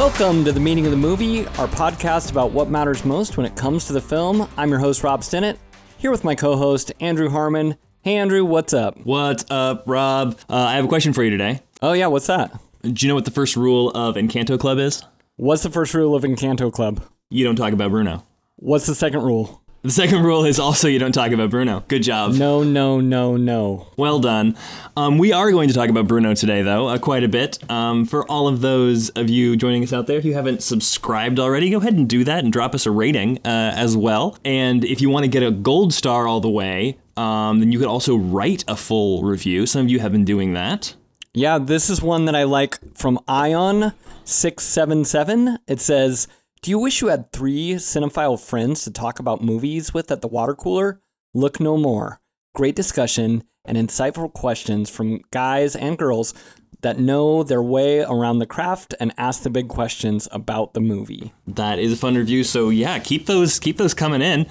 Welcome to the Meaning of the Movie, our podcast about what matters most when it comes to the film. I'm your host, Rob Stinnett, here with my co host, Andrew Harmon. Hey, Andrew, what's up? What's up, Rob? Uh, I have a question for you today. Oh, yeah, what's that? Do you know what the first rule of Encanto Club is? What's the first rule of Encanto Club? You don't talk about Bruno. What's the second rule? The second rule is also you don't talk about Bruno. Good job. No, no, no, no. Well done. Um, we are going to talk about Bruno today, though, uh, quite a bit. Um, for all of those of you joining us out there, if you haven't subscribed already, go ahead and do that and drop us a rating uh, as well. And if you want to get a gold star all the way, um, then you could also write a full review. Some of you have been doing that. Yeah, this is one that I like from Ion677. It says, Do you wish you had three cinephile friends to talk about movies with at the water cooler? Look no more. Great discussion and insightful questions from guys and girls that know their way around the craft and ask the big questions about the movie. That is a fun review. So yeah, keep those keep those coming in.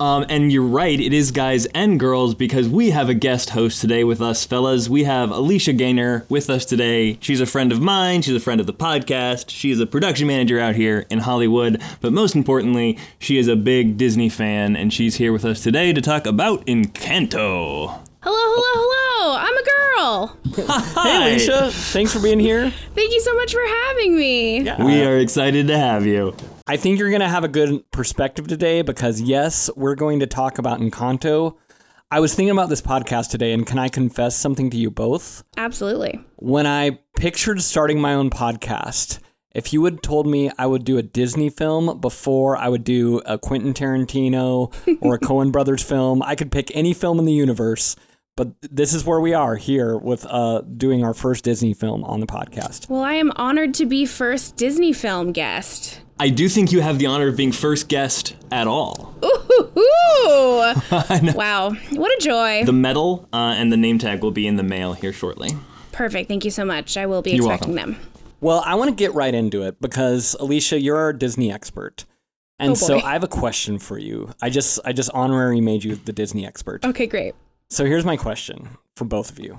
Um, and you're right, it is guys and girls because we have a guest host today with us, fellas. We have Alicia Gaynor with us today. She's a friend of mine. She's a friend of the podcast. She is a production manager out here in Hollywood. But most importantly, she is a big Disney fan, and she's here with us today to talk about Encanto. Hello, hello, hello. I'm a girl. Hey, Alicia, thanks for being here. Thank you so much for having me. We are excited to have you. I think you're going to have a good perspective today because, yes, we're going to talk about Encanto. I was thinking about this podcast today, and can I confess something to you both? Absolutely. When I pictured starting my own podcast, if you had told me I would do a Disney film before I would do a Quentin Tarantino or a Coen Brothers film, I could pick any film in the universe. But this is where we are here with uh, doing our first Disney film on the podcast. Well, I am honored to be first Disney film guest. I do think you have the honor of being first guest at all. Ooh, wow, what a joy! The medal uh, and the name tag will be in the mail here shortly. Perfect. Thank you so much. I will be You're expecting them. Well, I want to get right into it because Alicia, you're our Disney expert. And Oh, so. I have a question for you. I just I just honorary made you the Disney expert. Okay, great. So here's my question for both of you.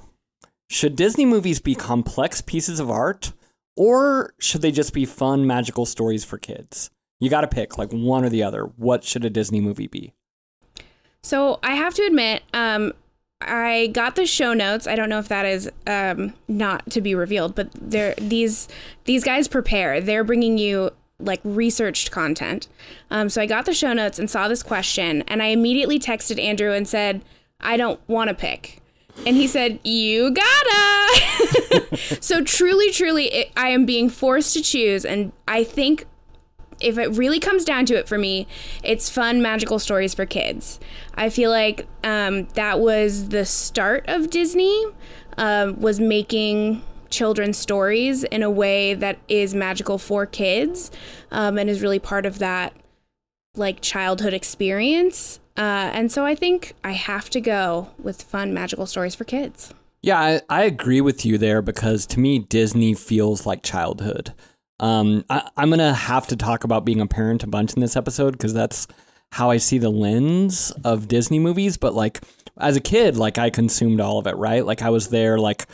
Should Disney movies be complex pieces of art or should they just be fun magical stories for kids? You got to pick like one or the other. What should a Disney movie be? So I have to admit, um, I got the show notes. I don't know if that is um, not to be revealed, but they're these these guys prepare. They're bringing you like researched content. Um, so I got the show notes and saw this question, and I immediately texted Andrew and said, "I don't want to pick." And he said, "You gotta." so truly, truly, it, I am being forced to choose, and I think if it really comes down to it for me, it's fun, magical stories for kids. I feel like um, that was the start of Disney, um, was making children's stories in a way that is magical for kids, um, and is really part of that like childhood experience. Uh, and so I think I have to go with fun, magical stories for kids. Yeah, I, I agree with you there because to me, Disney feels like childhood. Um, I, I'm going to have to talk about being a parent a bunch in this episode because that's how I see the lens of Disney movies. But like as a kid, like I consumed all of it, right? Like I was there, like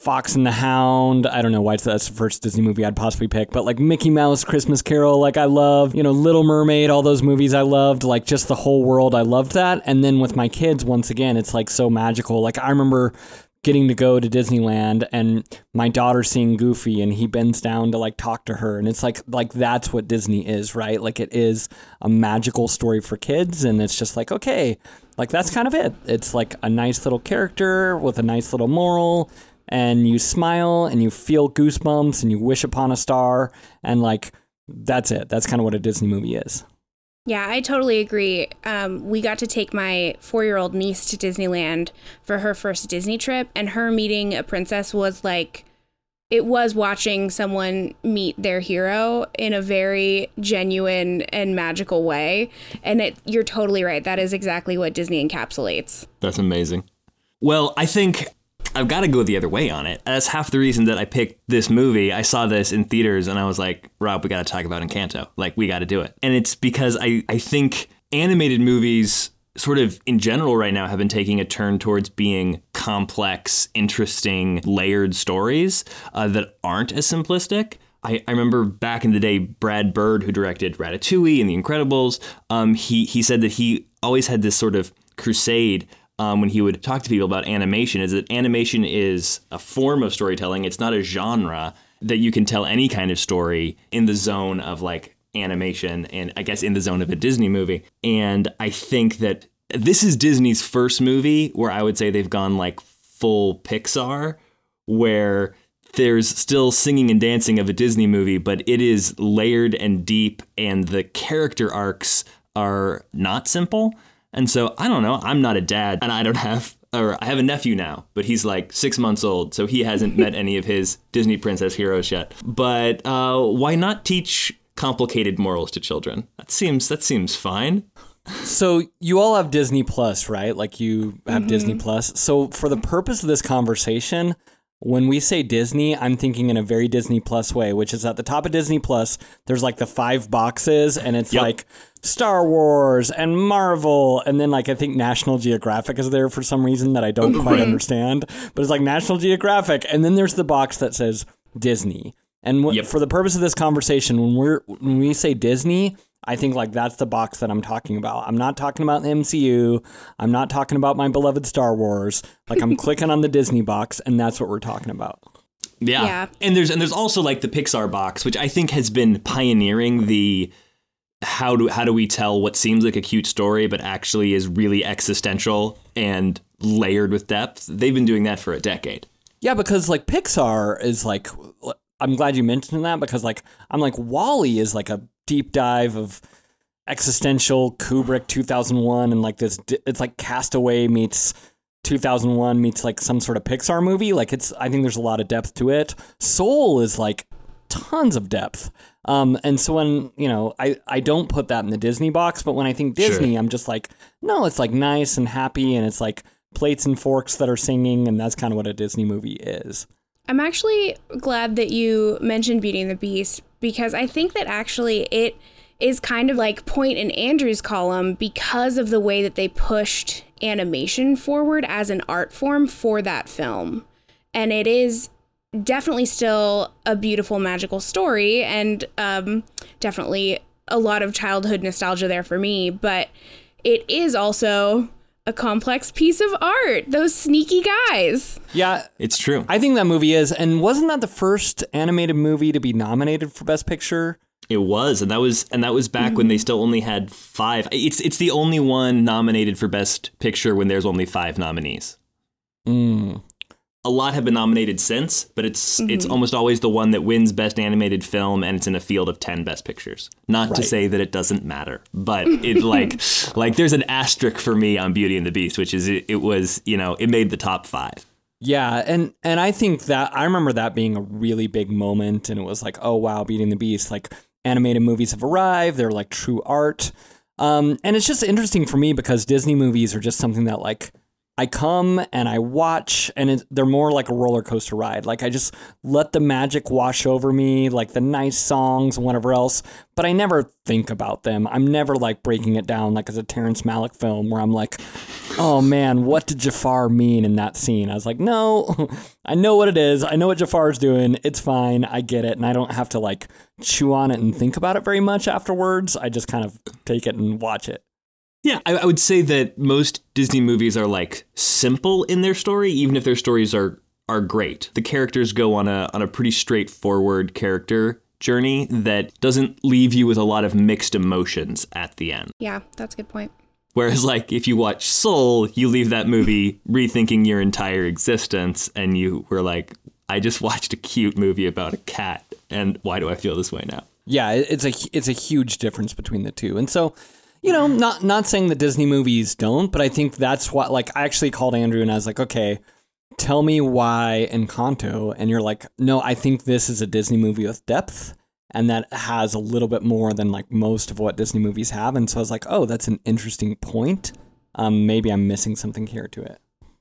Fox and the Hound. I don't know why that's the first Disney movie I'd possibly pick, but like Mickey Mouse, Christmas Carol, like I love, you know, Little Mermaid, all those movies I loved, like just the whole world. I loved that. And then with my kids, once again, it's like so magical. Like I remember getting to go to Disneyland and my daughter seeing Goofy and he bends down to like talk to her and it's like like that's what Disney is, right? Like it is a magical story for kids and it's just like okay, like that's kind of it. It's like a nice little character with a nice little moral and you smile and you feel goosebumps and you wish upon a star and like that's it. That's kind of what a Disney movie is. Yeah, I totally agree. Um, we got to take my four year old niece to Disneyland for her first Disney trip, and her meeting a princess was like, it was watching someone meet their hero in a very genuine and magical way. And it, you're totally right. That is exactly what Disney encapsulates. That's amazing. Well, I think I've got to go the other way on it. That's half the reason that I picked this movie. I saw this in theaters and I was like, Rob, we got to talk about Encanto. Like, we got to do it. And it's because I, I think animated movies, sort of in general, right now, have been taking a turn towards being complex, interesting, layered stories uh, that aren't as simplistic. I, I remember back in the day, Brad Bird, who directed Ratatouille and The Incredibles, um, he he said that he always had this sort of crusade um, when he would talk to people about animation. Is that animation is a form of storytelling? It's not a genre that you can tell any kind of story in the zone of like animation and I guess in the zone of a Disney movie. And I think that this is Disney's first movie where I would say they've gone like full Pixar, where there's still singing and dancing of a Disney movie, but it is layered and deep, and the character arcs are not simple. And so I don't know. I'm not a dad, and I don't have, or I have a nephew now, but he's like six months old, so he hasn't met any of his Disney princess heroes yet. But uh, why not teach complicated morals to children? That seems that seems fine. So you all have Disney Plus, right? Like you have Disney Plus. So for the purpose of this conversation, when we say Disney, I'm thinking in a very Disney Plus way, which is at the top of Disney Plus, there's like the five boxes and it's Yep. like Star Wars and Marvel and then like I think National Geographic is there for some reason that I don't quite understand, but it's like National Geographic and then there's the box that says Disney. And wh- Yep. for the purpose of this conversation, when we're when we say Disney, I think like that's the box that I'm talking about. I'm not talking about the MCU. I'm not talking about my beloved Star Wars. Like I'm clicking on the Disney box, and that's what we're talking about. Yeah. Yeah. And there's and there's also like the Pixar box, which I think has been pioneering the how do how do we tell what seems like a cute story but actually is really existential and layered with depth. They've been doing that for a decade. Yeah, because like Pixar is like, I'm glad you mentioned that because like I'm like WALL-E is like a deep dive of existential Kubrick 2001 and like this. It's like Castaway meets 2001 meets like some sort of Pixar movie. Like it's I think there's a lot of depth to it. Soul is like tons of depth. Um, and so when you know, I I don't put that in the Disney box, but when I think Disney, I'm just like, no, it's like nice and happy, and it's like plates and forks that are singing, and that's kind of what a Disney movie is. I'm actually glad that you mentioned Beauty and the Beast because I think that actually it is kind of like point in Andrew's column because of the way that they pushed animation forward as an art form for that film. And it is definitely still a beautiful magical story and um, definitely a lot of childhood nostalgia there for me, but it is also a complex piece of art. Those sneaky guys. Yeah, It's true. I think that movie is, and wasn't that the first animated movie to be nominated for Best Picture? It was, and that was and that was back when they still only had five. It's it's the only one nominated for Best Picture when there's only five nominees. Mm. A lot have been nominated since, but it's it's almost always the one that wins Best Animated Film, and it's in a field of ten Best Pictures. Not to say that it doesn't matter, but it like like there's an asterisk for me on Beauty and the Beast, which is it, it was you know it made the top five. Yeah, and and I think that I remember that being a really big moment, and it was like, oh wow, Beauty and the Beast, like animated movies have arrived. They're like true art, um, and it's just interesting for me because Disney movies are just something that like I come and I watch, and it, they're more like a roller coaster ride. Like I just let the magic wash over me, like the nice songs and whatever else. But I never think about them. I'm never like breaking it down like as a Terrence Malick film where I'm like, oh man, what did Jafar mean in that scene? I was like, no, I know what it is. I know what Jafar's doing. It's fine. I get it. And I don't have to like chew on it and think about it very much afterwards. I just kind of take it and watch it. Yeah, I, I would say that most Disney movies are like simple in their story, even if their stories are are great. The characters go on a on a pretty straightforward character journey that doesn't leave you with a lot of mixed emotions at the end. Yeah, that's a good point. Whereas, like, if you watch Soul, you leave that movie rethinking your entire existence, and you were like, "I just watched a cute movie about a cat, and why do I feel this way now?" Yeah, it's a it's a huge difference between the two. And so, you know, not not saying that Disney movies don't, but I think that's what like I actually called Andrew and I was like, "Okay, tell me why Encanto." And you're like, "No, I think this is a Disney movie with depth." And that has a little bit more than like most of what Disney movies have. And so I was like, oh, that's an interesting point. Um, maybe I'm missing something here to it.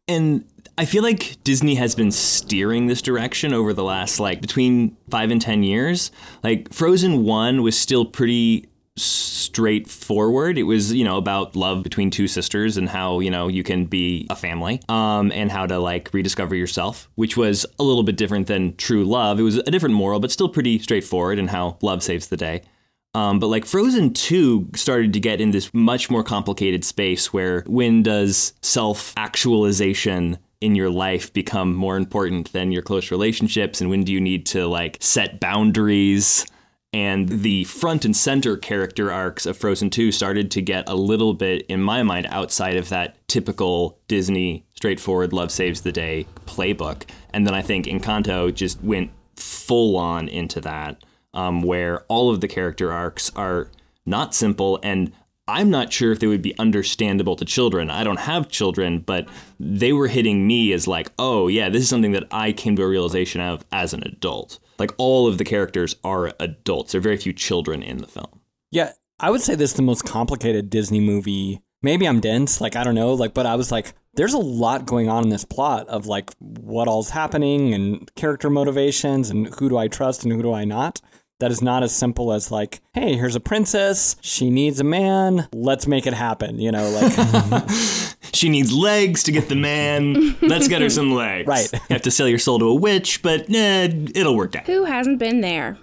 And I feel like Disney has been steering this direction over the last like between five and ten years. Like Frozen One was still pretty straightforward. It was, you know, about love between two sisters and how, you know, you can be a family um, and how to like rediscover yourself, which was a little bit different than true love. It was a different moral, but still pretty straightforward and how love saves the day. Um, but like Frozen 2 started to get in this much more complicated space where when does self actualization in your life become more important than your close relationships? And when do you need to like set boundaries? And the front and center character arcs of Frozen 2 started to get a little bit, in my mind, outside of that typical Disney straightforward love saves the day playbook. And then I think Encanto just went full on into that um, where all of the character arcs are not simple and I'm not sure if they would be understandable to children. I don't have children, but they were hitting me as like, oh, yeah, this is something that I came to a realization of as an adult. Like all of the characters are adults. There are very few children in the film. Yeah, I would say this is the most complicated Disney movie. Maybe I'm dense, like I don't know, like but I was like there's a lot going on in this plot of like what all's happening and character motivations and who do I trust and who do I not that is not as simple as like, hey, here's a princess, she needs a man, let's make it happen, you know, like she needs legs to get the man. Let's get her some legs. Right. You have to sell your soul to a witch, but eh, it'll work out. Who hasn't been there?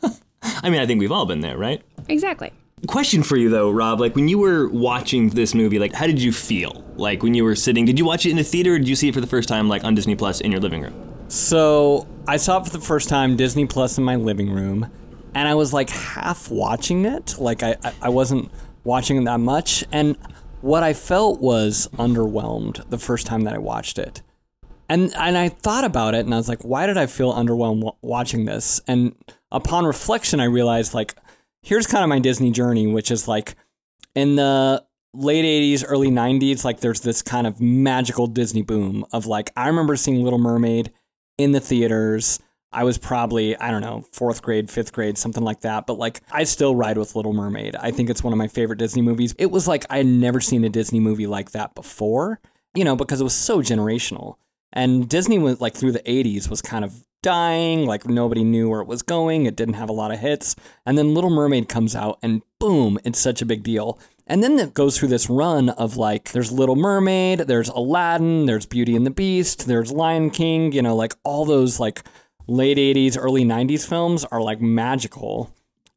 I mean, I think we've all been there, right? Exactly. Question for you though, Rob. Like when you were watching this movie, like how did you feel? Like when you were sitting, did you watch it in a theater or did you see it for the first time like on Disney Plus in your living room? So I saw it for the first time Disney Plus in my living room, and I was like half watching it. Like I, I wasn't watching that much, and what I felt was underwhelmed the first time that I watched it. And and I thought about it, and I was like, why did I feel underwhelmed watching this? And upon reflection, I realized like, here's kind of my Disney journey, which is like, in the late 80s early 90s like there's this kind of magical disney boom of like i remember seeing little mermaid in the theaters. I was probably, I don't know, fourth grade, fifth grade, something like that. But like, I still ride with Little Mermaid. I think it's one of my favorite Disney movies. It was like I had never seen a Disney movie like that before, you know, because it was so generational. And Disney was like through the 80s was kind of dying, like nobody knew where it was going. It didn't have a lot of hits. And then Little Mermaid comes out and boom, it's such a big deal. And then it goes through this run of like, there's Little Mermaid, there's Aladdin, there's Beauty and the Beast, there's Lion King, you know, like all those like late 80s, early 90s films are like magical.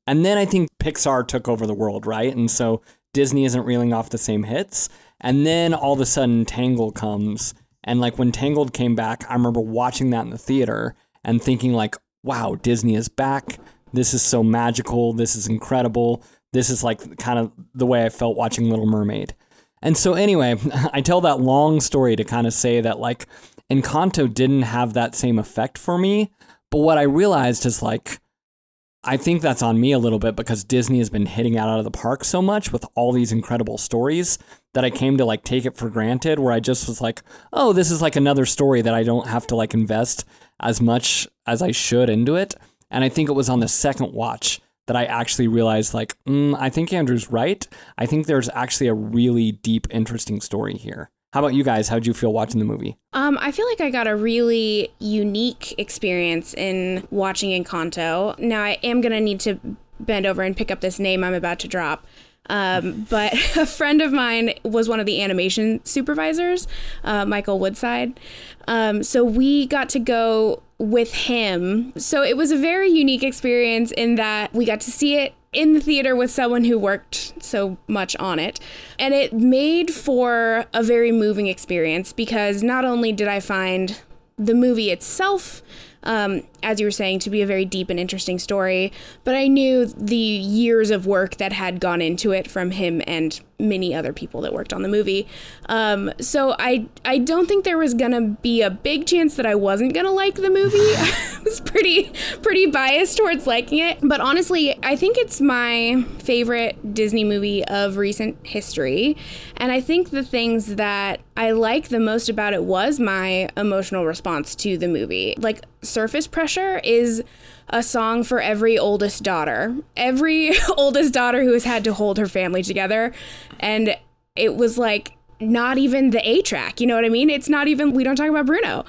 And then I think Pixar took over the world, right? And so Disney isn't reeling off the same hits. And then all of a sudden Tangle comes. And like when Tangled came back, I remember watching that in the theater and thinking like, wow, Disney is back. This is so magical. This is incredible. This is like kind of the way I felt watching Little Mermaid. And so, anyway, I tell that long story to kind of say that like Encanto didn't have that same effect for me. But what I realized is like, I think that's on me a little bit because Disney has been hitting out of the park so much with all these incredible stories that I came to like take it for granted where I just was like, oh, this is like another story that I don't have to like invest as much as I should into it. And I think it was on the second watch that I actually realized, like, mm, I think Andrew's right. I think there's actually a really deep, interesting story here. How about you guys? How'd you feel watching the movie? Um, I feel like I got a really unique experience in watching Encanto. Now I am gonna need to bend over and pick up this name I'm about to drop. Um, but a friend of mine was one of the animation supervisors, uh, Michael Woodside. Um, so we got to go with him. So it was a very unique experience in that we got to see it in the theater with someone who worked so much on it. And it made for a very moving experience because not only did I find the movie itself um, as you were saying, to be a very deep and interesting story. But I knew the years of work that had gone into it from him and many other people that worked on the movie. Um, so I I don't think there was gonna be a big chance that I wasn't gonna like the movie. I was pretty pretty biased towards liking it, but honestly, I think it's my favorite Disney movie of recent history. And I think the things that I like the most about it was my emotional response to the movie. Like surface pressure is a song for every oldest daughter. Every oldest daughter who has had to hold her family together. And it was like not even the A track. You know what I mean? It's not even, we don't talk about Bruno.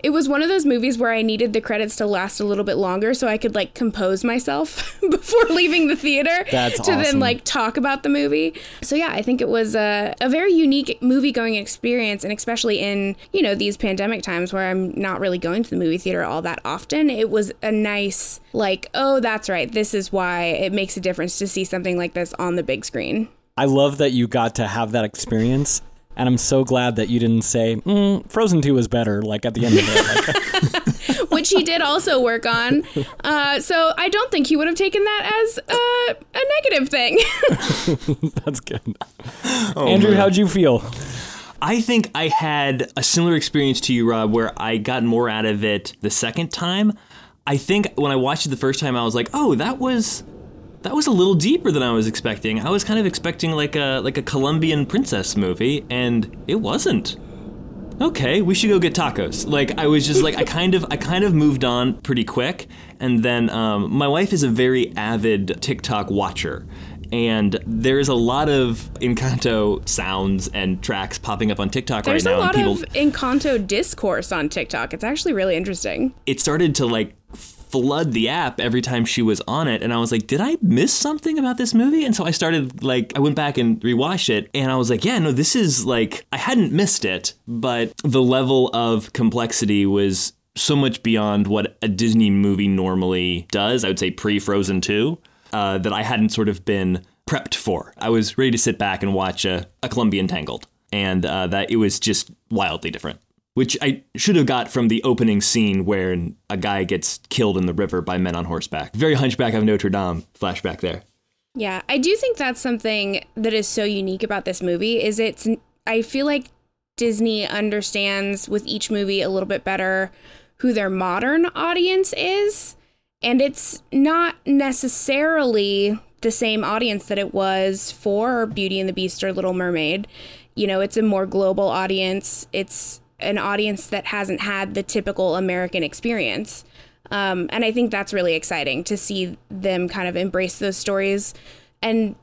It was one of those movies where I needed the credits to last a little bit longer so I could like compose myself before leaving the theater That's to then like talk about the movie. So yeah, I think it was a, a very unique movie going experience and especially in, you know, these pandemic times where I'm not really going to the movie theater all that often, it was a nice like, oh, that's right. This is why it makes a difference to see something like this on the big screen. I love that you got to have that experience. And I'm so glad that you didn't say mm, Frozen Two was better. Like at the end of it, like, which he did also work on. Uh, so I don't think he would have taken that as uh, a negative thing. that's good. Andrew, how'd you feel? I think I had a similar experience to you, Rob, where I got more out of it the second time. I think when I watched it the first time, I was like, "Oh, that was that was a little deeper than I was expecting. I was kind of expecting like a like a Colombian princess movie, and it wasn't." Okay, we should go get tacos. Like I was just like I kind of I kind of moved on pretty quick, and then um, my wife is a very avid TikTok watcher, and there's a lot of Encanto sounds and tracks popping up on TikTok There's right now, There's a lot people of Encanto discourse on TikTok. It's actually really interesting. it started to like flood the app every time she was on it and I was like, did I miss something about this movie? And so I started like I went back and rewatched it and I was like, yeah, no, this is like I hadn't missed it, but the level of complexity was so much beyond what a Disney movie normally does. I would say pre-Frozen 2, uh, that I hadn't sort of been prepped for. I was ready to sit back and watch a, a Colombian Tangled, and uh, that it was just wildly different which I should have got from the opening scene where a guy gets killed in the river by men on horseback. Very Hunchback of Notre Dame flashback there. Yeah, I do think that's something that is so unique about this movie is it's I feel like Disney understands with each movie a little bit better who their modern audience is and it's not necessarily the same audience that it was for Beauty and the Beast or Little Mermaid. You know, it's a more global audience. It's an audience that hasn't had the typical American experience. Um, and I think that's really exciting to see them kind of embrace those stories. And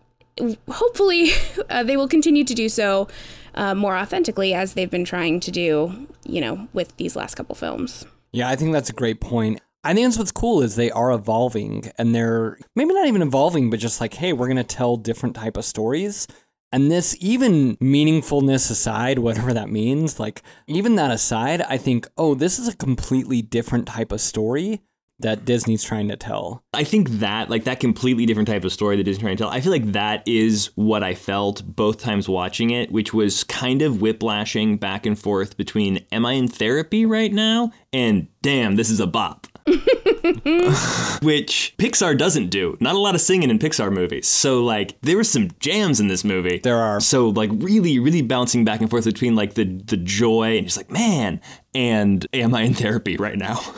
hopefully uh, they will continue to do so uh, more authentically as they've been trying to do, you know, with these last couple films. Yeah, I think that's a great point. I think that's what's cool is they are evolving and they're maybe not even evolving, but just like, hey, we're gonna tell different type of stories. And this, even meaningfulness aside, whatever that means, like even that aside, I think, oh, this is a completely different type of story that Disney's trying to tell. I think that, like that completely different type of story that Disney's trying to tell, I feel like that is what I felt both times watching it, which was kind of whiplashing back and forth between, am I in therapy right now? And damn, this is a bop. which Pixar doesn't do. Not a lot of singing in Pixar movies. So like there were some jams in this movie. There are. So like really, really bouncing back and forth between like the the joy and just like man, and am I in therapy right now?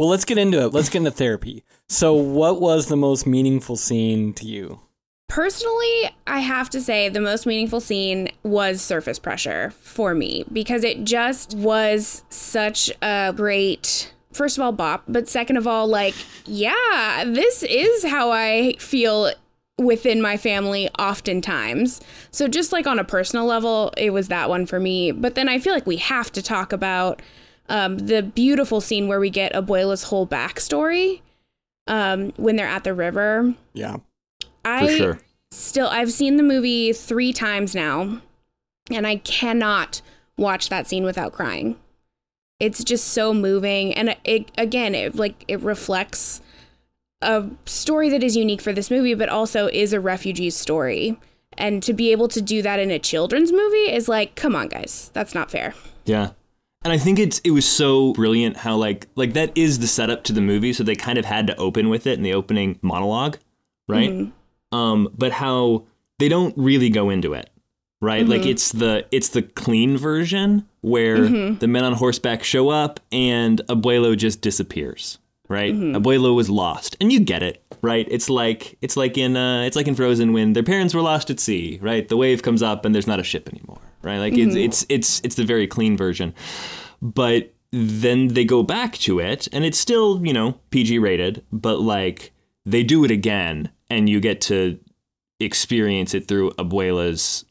Well, let's get into it. Let's get into therapy. So, what was the most meaningful scene to you? Personally, I have to say the most meaningful scene was surface pressure for me because it just was such a great first of all bop, but second of all like yeah, this is how I feel within my family oftentimes. So just like on a personal level, it was that one for me. But then I feel like we have to talk about um, the beautiful scene where we get Abuela's whole backstory um, when they're at the river. Yeah. I For sure. still I've seen the movie three times now, and I cannot watch that scene without crying. It's just so moving, and it again, it like it reflects a story that is unique for this movie, but also is a refugee's story. And to be able to do that in a children's movie is like, come on, guys, that's not fair. Yeah. And I think it's it was so brilliant how like like that is the setup to the movie, so they kind of had to open with it in the opening monologue, right? Um, but how they don't really go into it, right? Like mm-hmm. it's the it's the clean version where mm-hmm. the men on horseback show up and Abuelo just disappears, right? Mm-hmm. Abuelo was lost, and you get it, right? It's like it's like in uh, it's like in Frozen when their parents were lost at sea, right? The wave comes up and there's not a ship anymore, right? Like it's it's it's it's the very clean version, but then they go back to it, and it's still you know PG rated, but like they do it again, and you get to experience it through Abuela's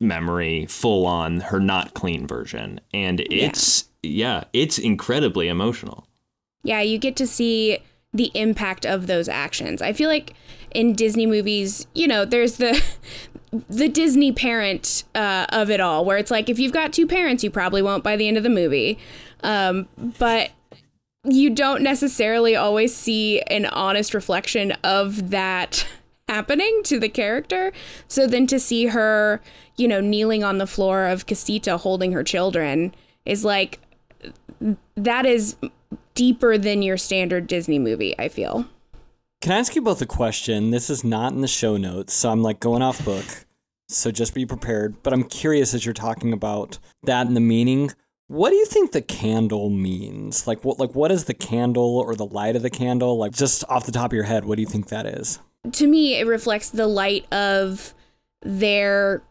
memory full on her not clean version and it's yeah, it's incredibly emotional. Yeah, you get to see the impact of those actions. I feel like in Disney movies, you know, there's the the Disney parent uh, of it all, where it's like if you've got two parents, you probably won't by the end of the movie. Um, but you don't necessarily always see an honest reflection of that happening to the character. So then to see her, you know, kneeling on the floor of Casita holding her children is like that is deeper than your standard Disney movie, I feel. Can I ask you both a question? This is not in the show notes, so I'm like going off book. So just be prepared. But I'm curious as you're talking about that and the meaning. What do you think the candle means? Like what like what is the candle or the light of the candle? Like just off the top of your head, what do you think that is? To me, it reflects the light of their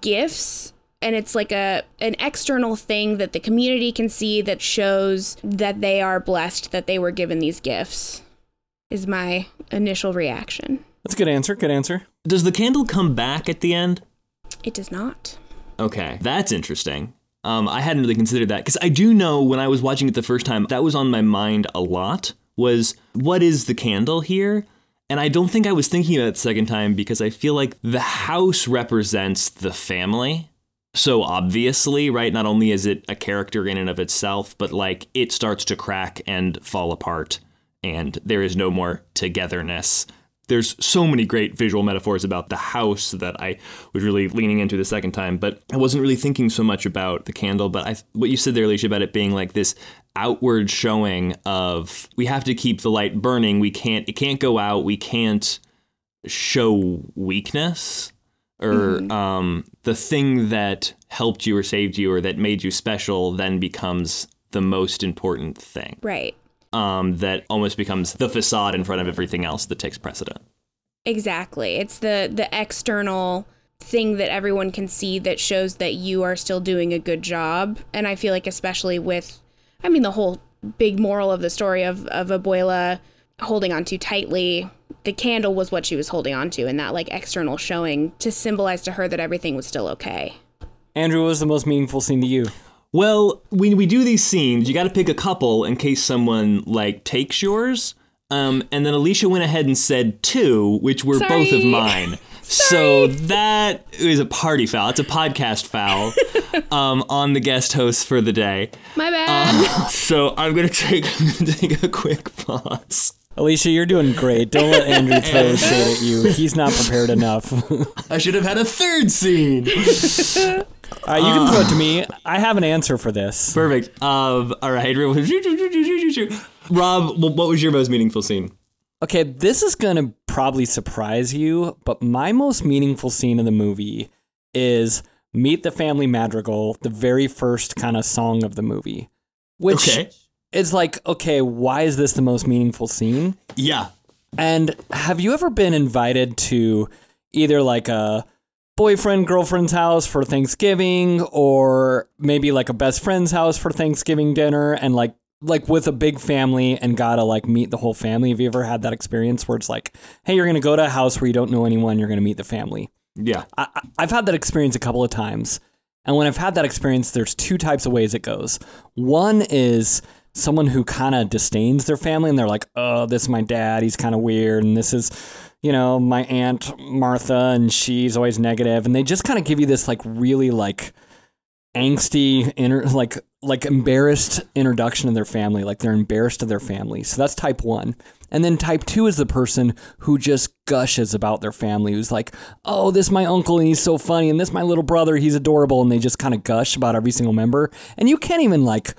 gifts and it's like a an external thing that the community can see that shows that they are blessed that they were given these gifts is my initial reaction That's a good answer. Good answer. Does the candle come back at the end? it does not Okay, that's interesting. Um, I hadn't really considered that because I do know when I was watching it the first time, that was on my mind a lot. Was what is the candle here? And I don't think I was thinking about it the second time because I feel like the house represents the family. So obviously, right? Not only is it a character in and of itself, but like it starts to crack and fall apart, and there is no more togetherness there's so many great visual metaphors about the house that I was really leaning into the second time, but I wasn't really thinking so much about the candle. But I, what you said there, Alicia, about it being like this outward showing of we have to keep the light burning. We can't, it can't go out. We can't show weakness or um, the thing that helped you or saved you or that made you special then becomes the most important thing right um, that almost becomes the facade in front of everything else that takes precedent. exactly it's the the external thing that everyone can see that shows that you are still doing a good job and i feel like especially with i mean the whole big moral of the story of of abuela holding on too tightly the candle was what she was holding on to and that like external showing to symbolize to her that everything was still okay Andrew, what was the most meaningful scene to you? Well, when we do these scenes, you got to pick a couple in case someone like takes yours. Um, and then Alicia went ahead and said two, which were both of mine. So that is a party foul. It's a podcast foul um, on the guest host for the day. my bad So I'm gonna take I'm gonna take a quick pause. Alicia, you're doing great. Don't let Andrew throw shade at you. He's not prepared enough. I should have had a third scene. Right, you can throw it to me. I have an answer for this. Perfect. Um, all right, Rob, what was your most meaningful scene? Okay, this is going to probably surprise you, but my most meaningful scene in the movie is Meet the Family Madrigal, the very first kind of song of the movie. Which Okay. is like, okay, why is this the most meaningful scene? Yeah. And have you ever been invited to either like a boyfriend girlfriend's house for Thanksgiving or maybe like a best friend's house for Thanksgiving dinner and like like with a big family and gotta like meet the whole family? Have you ever had that experience where it's like, hey, you're gonna go to a house where you don't know anyone, you're gonna meet the family? Yeah. I, I've had that experience a couple of times. And when I've had that experience, there's two types of ways it goes. One is someone who kind of disdains their family and they're like, oh, this is my dad. He's kind of weird. And this is, you know, my aunt Martha and she's always negative. And they just kind of give you this like really like angsty, inner like, like embarrassed introduction of their family. Like they're embarrassed of their family. So that's type one. And then type two is the person who just gushes about their family, who's like, oh, this is my uncle and he's so funny, and this is my little brother, he's adorable, and they just kind of gush about every single member. And you can't even like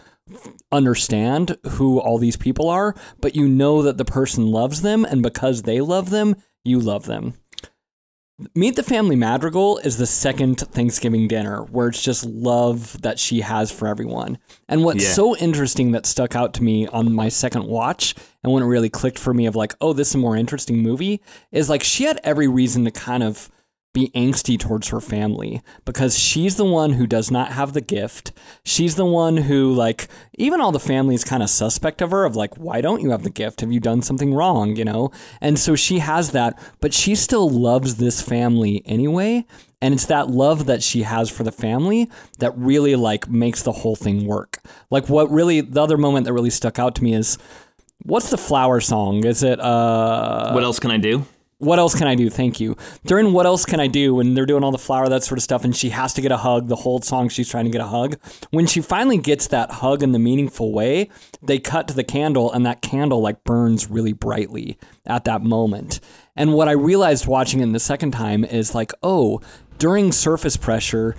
understand who all these people are, but you know that the person loves them, and because they love them, you love them. Meet the Family Madrigal is the second Thanksgiving dinner where it's just love that she has for everyone. And what's Yeah. so interesting that stuck out to me on my second watch and when it really clicked for me of like, oh, this is a more interesting movie is like she had every reason to kind of be angsty towards her family because she's the one who does not have the gift. She's the one who, like, even all the family is kind of suspect of her, of like, why don't you have the gift? Have you done something wrong? You know? And so she has that, but she still loves this family anyway. And it's that love that she has for the family that really, like, makes the whole thing work. Like, what really, the other moment that really stuck out to me is what's the flower song? Is it, uh, What else can I do? What else can I do? Thank you. During what else can I do when they're doing all the flower, that sort of stuff, and she has to get a hug, the whole song she's trying to get a hug. When she finally gets that hug in the meaningful way, they cut to the candle, and that candle like burns really brightly at that moment. And what I realized watching it the second time is like, oh, during surface pressure,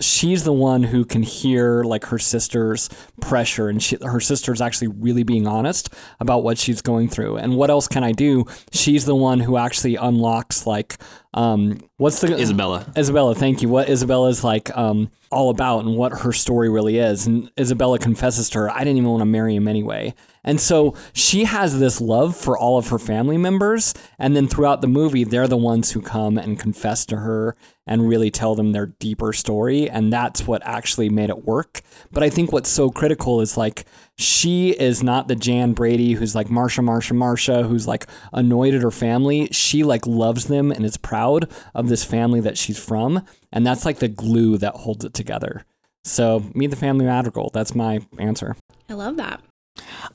she's the one who can hear like her sister's pressure and she, her sister's actually really being honest about what she's going through. And what else can i do? She's the one who actually unlocks like um what's the Isabela. isabela thank you what isabela's like um all about and what her story really is and isabela confesses to her i didn't even want to marry him anyway and so she has this love for all of her family members. And then throughout the movie, they're the ones who come and confess to her and really tell them their deeper story. And that's what actually made it work. But I think what's so critical is like, she is not the Jan Brady who's like Marcia, Marcia, Marcia, who's like annoyed at her family. She like loves them and is proud of this family that she's from. And that's like the glue that holds it together. So, meet the family madrigal. That's my answer. I love that.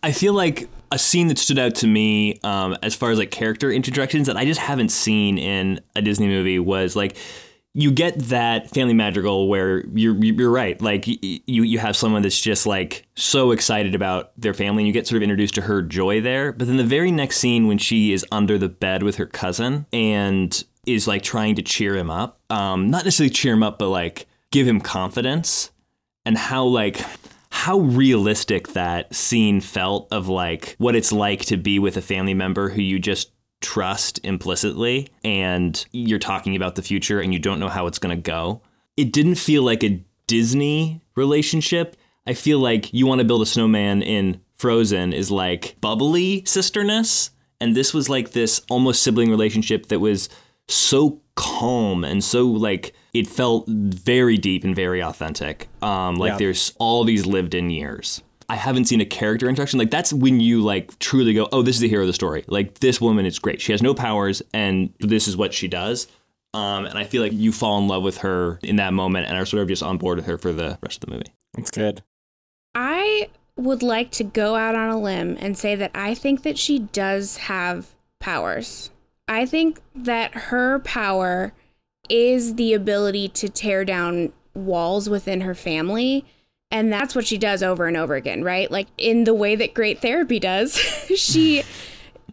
I feel like a scene that stood out to me um, as far as like character introductions that I just haven't seen in a Disney movie was like you get that family madrigal where you're you're right like you you have someone that's just like so excited about their family and you get sort of introduced to her joy there but then the very next scene when she is under the bed with her cousin and is like trying to cheer him up um, not necessarily cheer him up but like give him confidence and how like how realistic that scene felt of like what it's like to be with a family member who you just trust implicitly and you're talking about the future and you don't know how it's going to go. It didn't feel like a Disney relationship. I feel like you want to build a snowman in Frozen is like bubbly sisterness and this was like this almost sibling relationship that was so calm and so like it felt very deep and very authentic. Um, like Yeah. there's all these lived in years. I haven't seen a character introduction. Like that's when you like truly go, oh, this is the hero of the story. Like this woman is great. She has no powers, and this is what she does. Um, and I feel like you fall in love with her in that moment, and are sort of just on board with her for the rest of the movie. That's good. I would like to go out on a limb and say that I think that she does have powers. I think that her power is the ability to tear down walls within her family. And that's what she does over and over again, right? Like in the way that great therapy does. she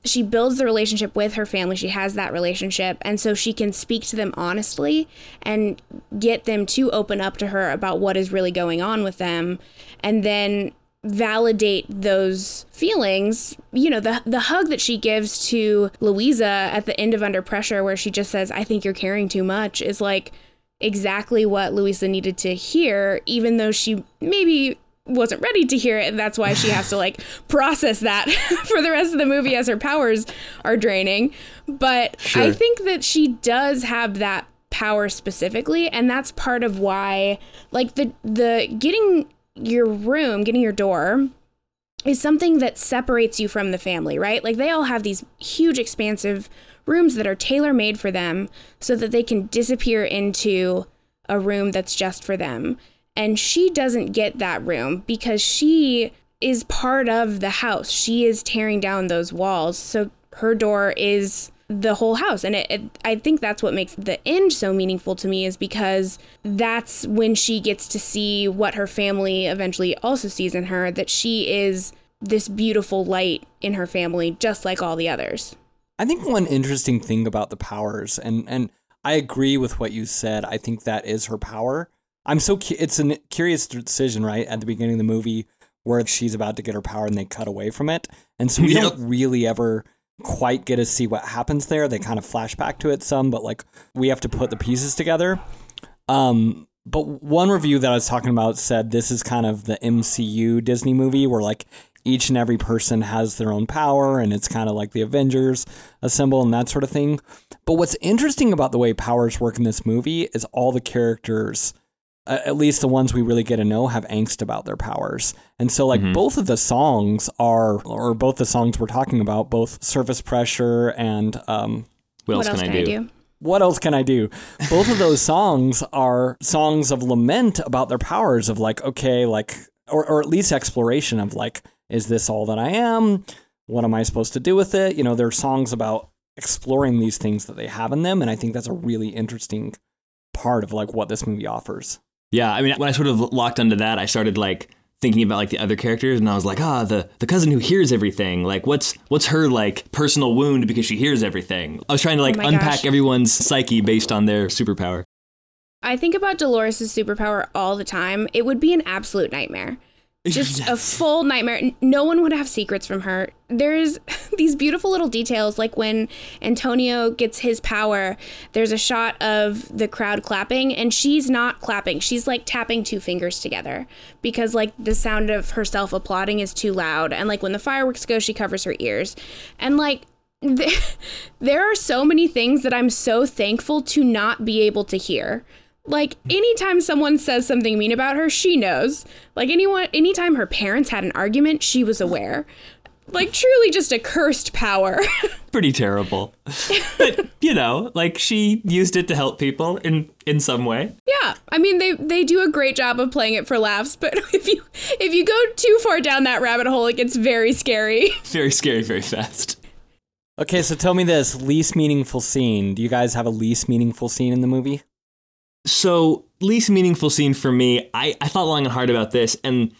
she builds the relationship with her family. She has that relationship. And so she can speak to them honestly and get them to open up to her about what is really going on with them. And then validate those feelings. You know, the the hug that she gives to Luisa at the end of Under Pressure where she just says, "I think you're caring too much." is like exactly what Luisa needed to hear even though she maybe wasn't ready to hear it and that's why she has to like process that for the rest of the movie as her powers are draining but i think that she does have that power specifically and that's part of why like the the getting your room getting your door is something that separates you from the family, right? Like they all have these huge, expansive rooms that are tailor made for them so that they can disappear into a room that's just for them. And she doesn't get that room because she is part of the house. She is tearing down those walls. So her door is the whole house. And it, it, I think that's what makes the end so meaningful to me is because that's when she gets to see what her family eventually also sees in her that she is this beautiful light in her family, just like all the others. I think one interesting thing about the powers, and and I agree with what you said. I think that is her power. I'm so cu- it's a curious decision, right? At the beginning of the movie, where she's about to get her power, and they cut away from it, and so we Yep. don't really ever quite get to see what happens there. They kind of flash back to it some, but like we have to put the pieces together. Um, but one review that I was talking about said this is kind of the MCU Disney movie where like each and every person has their own power and it's kind of like the Avengers assemble and that sort of thing. But what's interesting about the way powers work in this movie is all the characters uh, at least the ones we really get to know have angst about their powers. And so like mm-hmm. both of the songs are or both the songs we're talking about, both Surface Pressure and um what else, what else can, I, do? I do? what else can I do? Both of those songs are songs of lament about their powers of like, okay, like, or, or at least exploration of like, is this all that I am? What am I supposed to do with it? You know, they're songs about exploring these things that they have in them. And I think that's a really interesting part of like what this movie offers. Yeah, I mean, when I sort of locked onto that, I started like thinking about like the other characters, and I was like, ah, the the cousin who hears everything. Like, what's what's her like personal wound because she hears everything? I was trying to like oh unpack gosh. everyone's psyche based on their superpower. I think about Dolores' superpower all the time. It would be an absolute nightmare. Just yes. a full nightmare. No one would have secrets from her. There's these beautiful little details, like when Antonio gets his power, there's a shot of the crowd clapping, and she's not clapping. She's like tapping two fingers together because, like, the sound of herself applauding is too loud. And, like, when the fireworks go, she covers her ears. And, like, there are so many things that I'm so thankful to not be able to hear like anytime someone says something mean about her, she knows. Like anyone anytime her parents had an argument, she was aware. Like truly just a cursed power. Pretty terrible. But, you know, like she used it to help people in in some way. Yeah. I mean they they do a great job of playing it for laughs, but if you if you go too far down that rabbit hole, it gets very scary. Very scary very fast. Okay, so tell me this least meaningful scene. Do you guys have a least meaningful scene in the movie? So, least meaningful scene for me, I, I thought long and hard about this, and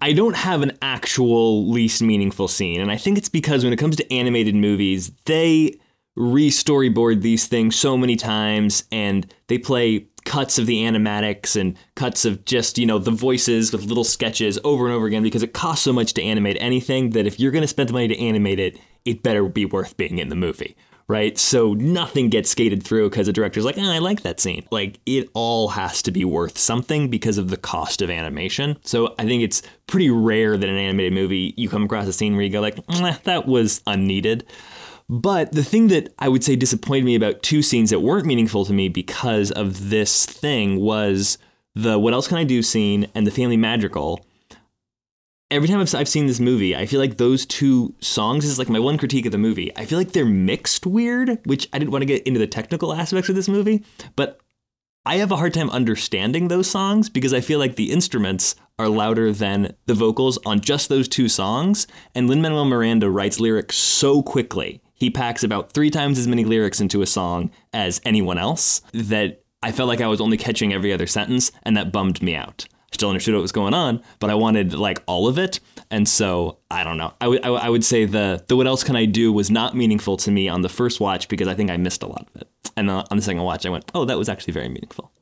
I don't have an actual least meaningful scene. And I think it's because when it comes to animated movies, they re storyboard these things so many times and they play cuts of the animatics and cuts of just, you know, the voices with little sketches over and over again because it costs so much to animate anything that if you're going to spend the money to animate it, it better be worth being in the movie, right? So nothing gets skated through because the director's like, oh, I like that scene. Like it all has to be worth something because of the cost of animation. So I think it's pretty rare that in an animated movie you come across a scene where you go like, that was unneeded. But the thing that I would say disappointed me about two scenes that weren't meaningful to me because of this thing was the what else can I do scene and the family madrigal every time I've, I've seen this movie, I feel like those two songs is like my one critique of the movie. I feel like they're mixed weird, which I didn't want to get into the technical aspects of this movie, but I have a hard time understanding those songs because I feel like the instruments are louder than the vocals on just those two songs. And Lin Manuel Miranda writes lyrics so quickly. He packs about three times as many lyrics into a song as anyone else that I felt like I was only catching every other sentence, and that bummed me out still understood what was going on, but I wanted like all of it. And so I don't know. I would I would say the the what else can I do was not meaningful to me on the first watch because I think I missed a lot of it. And on the second watch, I went, oh, that was actually very meaningful.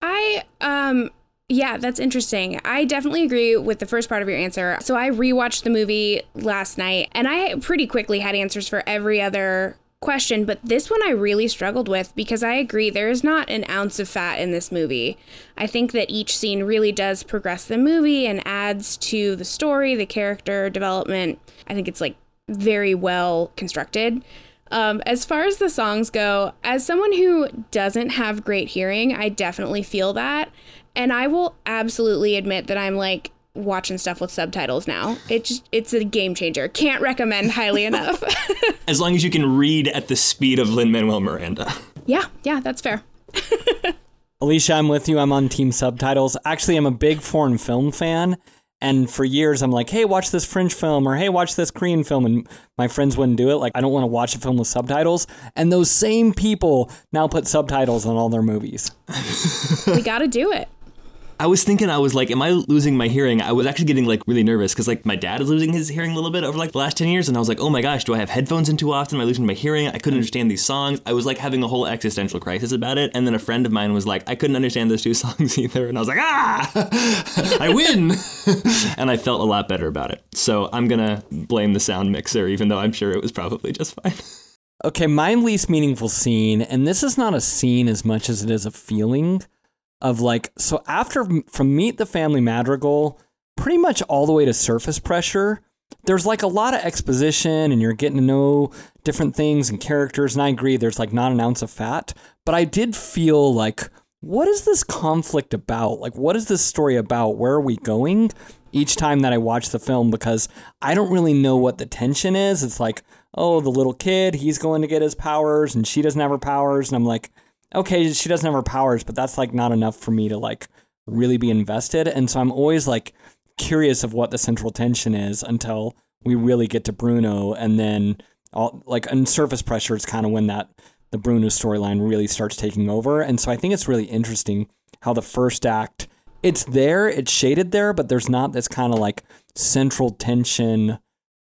I um yeah, that's interesting. I definitely agree with the first part of your answer. So I rewatched the movie last night and I pretty quickly had answers for every other question, but this one I really struggled with because I agree there is not an ounce of fat in this movie. I think that each scene really does progress the movie and adds to the story, the character development. I think it's like very well constructed. Um, as far as the songs go, as someone who doesn't have great hearing, I definitely feel that. And I will absolutely admit that I'm like watching stuff with subtitles now. It just it's a game changer. Can't recommend highly enough. as long as you can read at the speed of Lin Manuel Miranda. Yeah, yeah, that's fair. Alicia, I'm with you. I'm on team subtitles. Actually, I'm a big foreign film fan. And for years, I'm like, hey, watch this French film or hey, watch this Korean film. And my friends wouldn't do it. Like, I don't want to watch a film with subtitles. And those same people now put subtitles on all their movies. we got to do it. I was thinking, I was like, am I losing my hearing? I was actually getting like really nervous because like my dad is losing his hearing a little bit over like the last 10 years. And I was like, oh my gosh, do I have headphones in too often? Am I losing my hearing? I couldn't understand these songs. I was like having a whole existential crisis about it. And then a friend of mine was like, I couldn't understand those two songs either. And I was like, ah, I win. and I felt a lot better about it. So I'm going to blame the sound mixer, even though I'm sure it was probably just fine. Okay, my least meaningful scene, and this is not a scene as much as it is a feeling of like so after from Meet the Family Madrigal, pretty much all the way to Surface Pressure, there's like a lot of exposition and you're getting to know different things and characters. And I agree, there's like not an ounce of fat. But I did feel like, what is this conflict about? Like, what is this story about? Where are we going? Each time that I watch the film, because I don't really know what the tension is. It's like, oh, the little kid, he's going to get his powers and she doesn't have her powers. And I'm like, okay, she doesn't have her powers, but that's like not enough for me to like really be invested. And so I'm always like, curious of what the central tension is until we really get to Bruno, and then all like on surface pressure is kind of when that the Bruno storyline really starts taking over. And so I think it's really interesting how the first act it's there, it's shaded there, but there's not this kind of like central tension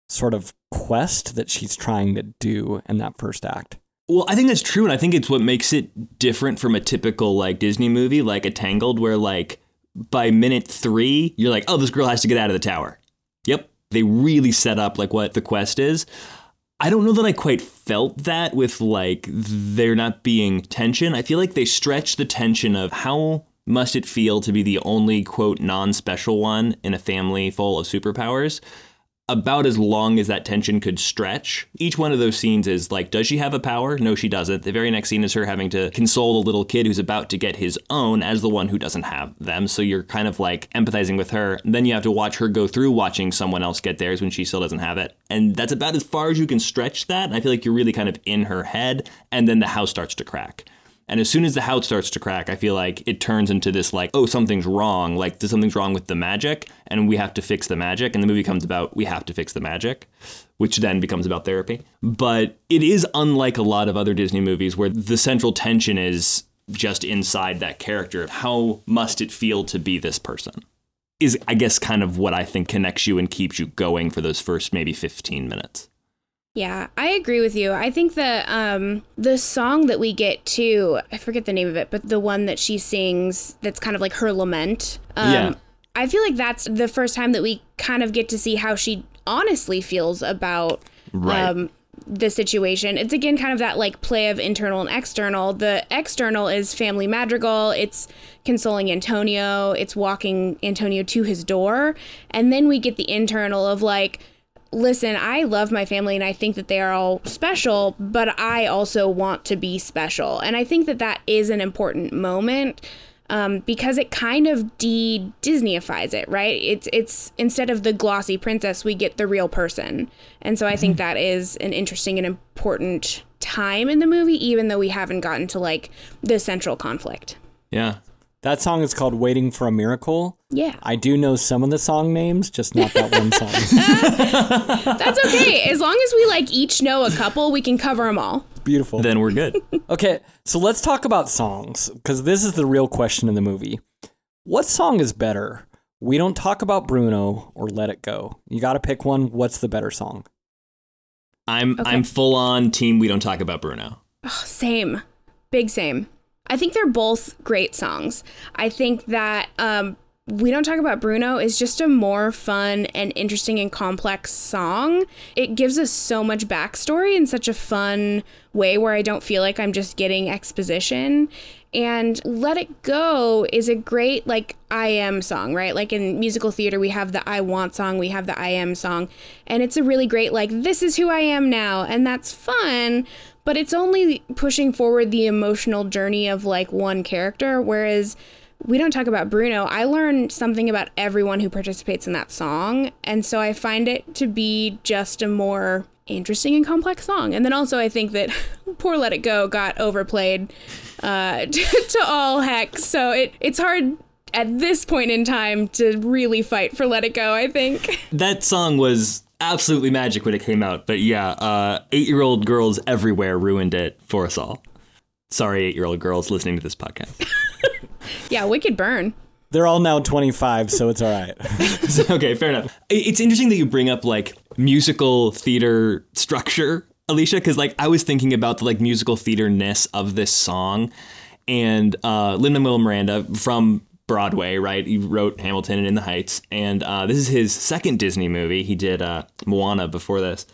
sort of quest that she's trying to do in that first act. Well, I think that's true, and I think it's what makes it different from a typical like Disney movie, like a Tangled, where like by minute three, you're like, oh, this girl has to get out of the tower. Yep. They really set up like what the quest is. I don't know that I quite felt that with like there not being tension. I feel like they stretch the tension of how must it feel to be the only quote non special one in a family full of superpowers about as long as that tension could stretch. Each one of those scenes is like, does she have a power? No, she doesn't. The very next scene is her having to console a little kid who's about to get his own as the one who doesn't have them. So you're kind of like empathizing with her. And then you have to watch her go through watching someone else get theirs when she still doesn't have it. And that's about as far as you can stretch that. And I feel like you're really kind of in her head. And then the house starts to crack. And as soon as the house starts to crack, I feel like it turns into this like, oh, something's wrong. Like something's wrong with the magic, and we have to fix the magic. And the movie comes about we have to fix the magic, which then becomes about therapy. But it is unlike a lot of other Disney movies where the central tension is just inside that character. How must it feel to be this person? Is I guess kind of what I think connects you and keeps you going for those first maybe 15 minutes. Yeah, I agree with you. I think the um the song that we get to, I forget the name of it, but the one that she sings that's kind of like her lament. Um Yeah. I feel like that's the first time that we kind of get to see how she honestly feels about Right. um the situation. It's again kind of that like play of internal and external. The external is family madrigal, it's consoling Antonio, it's walking Antonio to his door, and then we get the internal of like listen, I love my family and I think that they are all special, but I also want to be special. And I think that that is an important moment. Um, because it kind of de Disneyifies it, right? It's it's instead of the glossy princess, we get the real person, and so I think that is an interesting and important time in the movie, even though we haven't gotten to like the central conflict. yeah. That song is called Waiting for a Miracle. Yeah, I do know some of the song names, just not that one song. that's okay as long as we like each know a couple, we can cover them all. Beautiful. Then we're good. Okay, so let's talk about songs because this is the real question in the movie. What song is better? We don't talk about Bruno or Let It Go. You got to pick one. What's the better song? I'm Okay. I'm full on team we don't talk about Bruno. Same. Big same. I think they're both great songs. I think that um, We Don't Talk About Bruno is just a more fun and interesting and complex song. It gives us so much backstory in such a fun way where I don't feel like I'm just getting exposition. And Let It Go is a great, like, I am song, right? Like in musical theater, we have the I want song, we have the I am song. And it's a really great, like, this is who I am now. And that's fun but it's only pushing forward the emotional journey of like one character whereas we don't talk about Bruno. I learned something about everyone who participates in that song, and so I find it to be just a more interesting and complex song. And then also, I think that "Poor Let It Go" got overplayed uh, to, to all heck, so it it's hard at this point in time to really fight for "Let It Go." I think. That song was absolutely magic when it came out, but yeah, uh, eight-year-old girls everywhere ruined it for us all. Sorry, eight-year-old girls listening to this podcast. Yeah, Wicked Burn. They're all now 25, so it's all right. okay, fair enough. It's interesting that you bring up like musical theater structure, Alicia, because like I was thinking about the like musical theater ness of this song, and uh, Lin Manuel Miranda from Broadway, right? He wrote Hamilton and In the Heights, and uh, this is his second Disney movie. He did uh, Moana before this.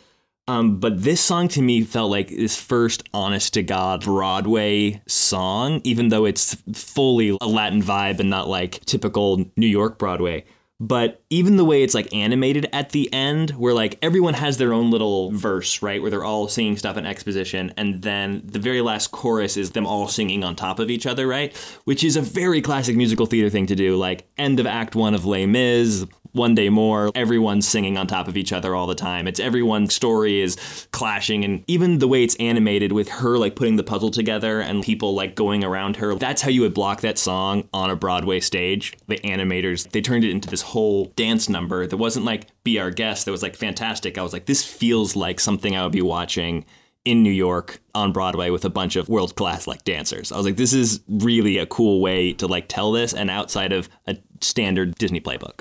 Um, but this song to me felt like his first honest to God Broadway song, even though it's fully a Latin vibe and not like typical New York Broadway. But even the way it's like animated at the end where like everyone has their own little verse right where they're all singing stuff in exposition and then the very last chorus is them all singing on top of each other right which is a very classic musical theater thing to do like end of act one of les mis one day more everyone's singing on top of each other all the time it's everyone's story is clashing and even the way it's animated with her like putting the puzzle together and people like going around her that's how you would block that song on a broadway stage the animators they turned it into this whole dance number that wasn't like be our guest that was like fantastic i was like this feels like something i would be watching in New York on Broadway with a bunch of world class like dancers. I was like, this is really a cool way to like tell this and outside of a standard Disney playbook.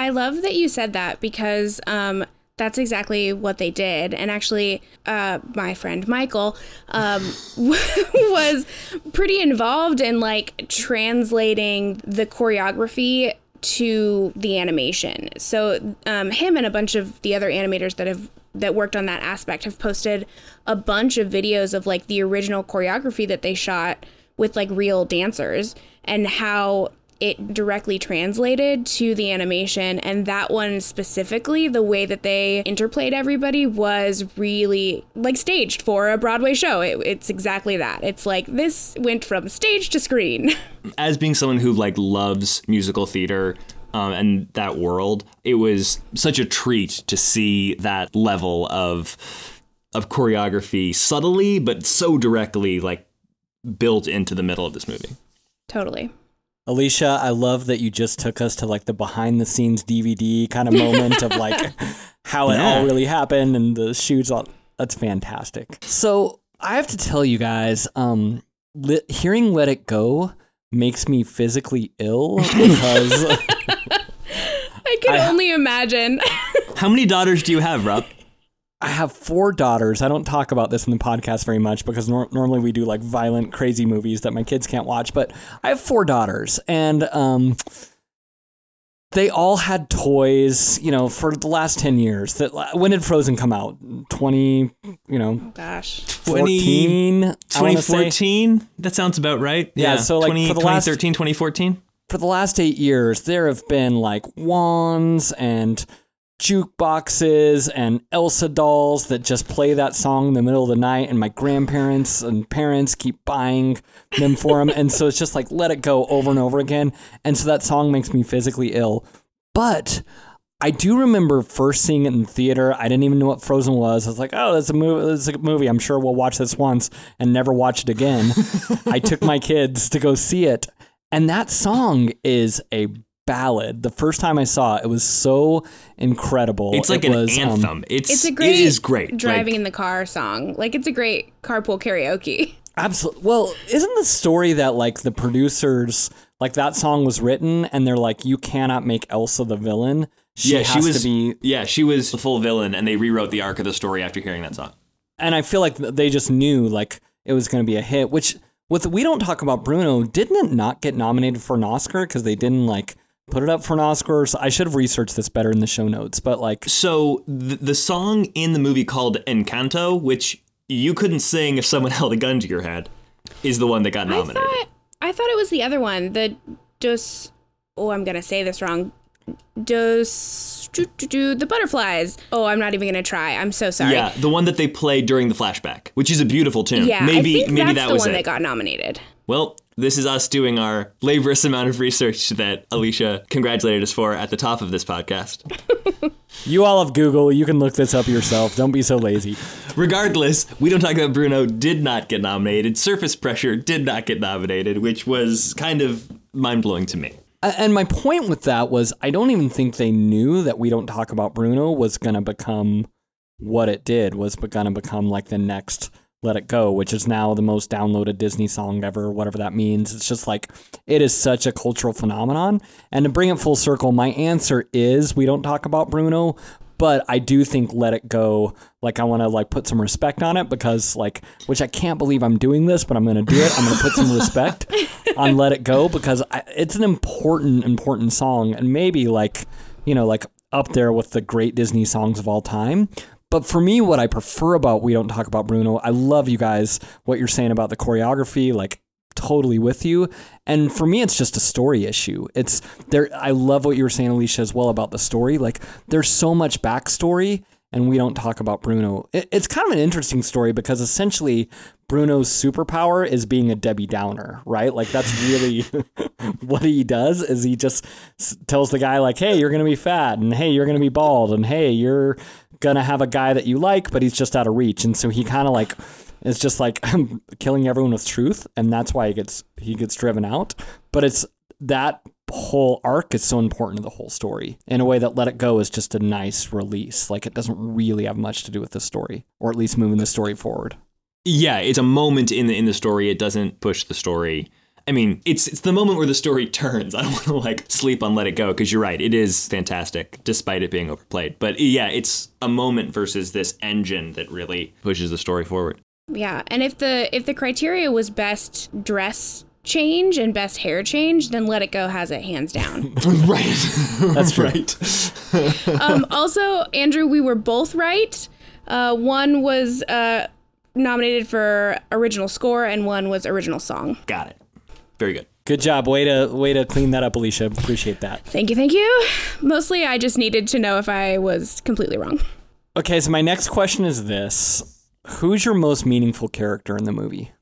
I love that you said that because um, that's exactly what they did. And actually, uh, my friend Michael um, was pretty involved in like translating the choreography to the animation. So um, him and a bunch of the other animators that have that worked on that aspect have posted a bunch of videos of like the original choreography that they shot with like real dancers and how it directly translated to the animation and that one specifically the way that they interplayed everybody was really like staged for a broadway show. It, it's exactly that. It's like this went from stage to screen. As being someone who like loves musical theater um, and that world it was such a treat to see that level of of choreography subtly but so directly like built into the middle of this movie. Totally Alicia, I love that you just took us to like the behind the scenes DVD kind of moment of like how it Yeah. all really happened and the shoots. All that's fantastic. So I have to tell you guys, um, li- hearing "Let It Go" makes me physically ill because i can only imagine how many daughters do you have rob I have four daughters. I don't talk about this in the podcast very much because nor- normally we do like violent, crazy movies that my kids can't watch. But I have four daughters, and um, they all had toys. You know, for the last ten years. That when did Frozen come out? Twenty. You know, gosh 14, I wanna say. 2014 that sounds about right Yeah, so, like, 20, for the last- 2013 2014 for the last eight years, there have been like wands and jukeboxes and Elsa dolls that just play that song in the middle of the night, and my grandparents and parents keep buying them for them, and so it's just like let it go over and over again, and so that song makes me physically ill. But I do remember first seeing it in the theater. I didn't even know what Frozen was. I was like, "Oh, that's a movie. That's a movie. I'm sure we'll watch this once and never watch it again." I took my kids to go see it, and that song is a ballad. The first time I saw it, it was so incredible. it's like It an was, um, anthem it's it's a great it is great driving Like, in the car song like it's a great carpool karaoke Absolutely. Well, isn't the story that like the producers like that song was written and they're like, you cannot make Elsa the villain. She yeah has she was to be yeah she was the full villain and they rewrote the arc of the story after hearing that song and I feel like they just knew like it was going to be a hit. Which with we don't talk about Bruno, didn't it not get nominated for an Oscar because they didn't like put it up for an Oscar? So I should have researched this better in the show notes, but like so the, the song in the movie called encanto which you couldn't sing if someone held a gun to your head is the one that got nominated. I nominated thought I thought it was the other one. The dos. Oh, I'm gonna say this wrong. Dos. doo, doo, doo, The butterflies. Oh, I'm not even gonna try. I'm so sorry. yeah the one that they played during the flashback which is a beautiful tune Yeah, maybe I think maybe that's that the was one it that got nominated. Well, this is us doing our laborious amount of research that Alicia congratulated us for at the top of this podcast. you all have Google, you can look this up yourself. Don't be so lazy. Regardless, We Don't Talk About Bruno did not get nominated. Surface Pressure did not get nominated, which was kind of mind blowing to me. And my point with that was, I don't even think they knew that we don't talk about Bruno was gonna become what it did. Was gonna become like the next "Let It Go," which is now the most downloaded Disney song ever, whatever that means. It's just like it is such a cultural phenomenon. And to bring it full circle, my answer is we don't talk about Bruno. But I do think "Let It Go," like I want to like put some respect on it because like, which I can't believe I'm doing this, but I'm gonna do it. I'm gonna put some respect on "Let It Go" because I, it's an important, important song, and maybe like, you know, like up there with the great Disney songs of all time. But for me, what I prefer about We Don't Talk About Bruno, I love you guys, what you're saying about the choreography. Like, totally with you. And for me, it's just a story issue. It's there. I love what you were saying, Alicia, as well about the story. Like there's so much backstory, and we don't talk about Bruno. It, it's kind of an interesting story because essentially Bruno's superpower is being a Debbie Downer, right? Like that's really what he does. Is he just tells the guy like, "Hey, you're gonna be fat," and "Hey, you're gonna be bald," and "Hey, you're gonna have a guy that you like, but he's just out of reach." And so he kind of like it's just like I'm killing everyone with truth, and that's why he gets he gets driven out. But it's that whole arc is so important to the whole story in a way that Let It Go is just a nice release. Like it doesn't really have much to do with the story, or at least moving the story forward. Yeah, it's a moment in the in the story. It doesn't push the story. I mean, it's it's the moment where the story turns. I don't want to like sleep on Let It Go because you're right. It is fantastic, despite it being overplayed. But yeah, it's a moment versus this engine that really pushes the story forward. Yeah, and if the if the criteria was best dress change and best hair change, then Let It Go has it hands down. right. That's right. um, also, Andrew, we were both right. Uh, one was uh, nominated for original score, and one was original song. Got it. Very good. Good job. Way to way to clean that up, Alicia. Appreciate that. Thank you, thank you. Mostly, I just needed to know if I was completely wrong. Okay, so my next question is this. Who's your most meaningful character in the movie?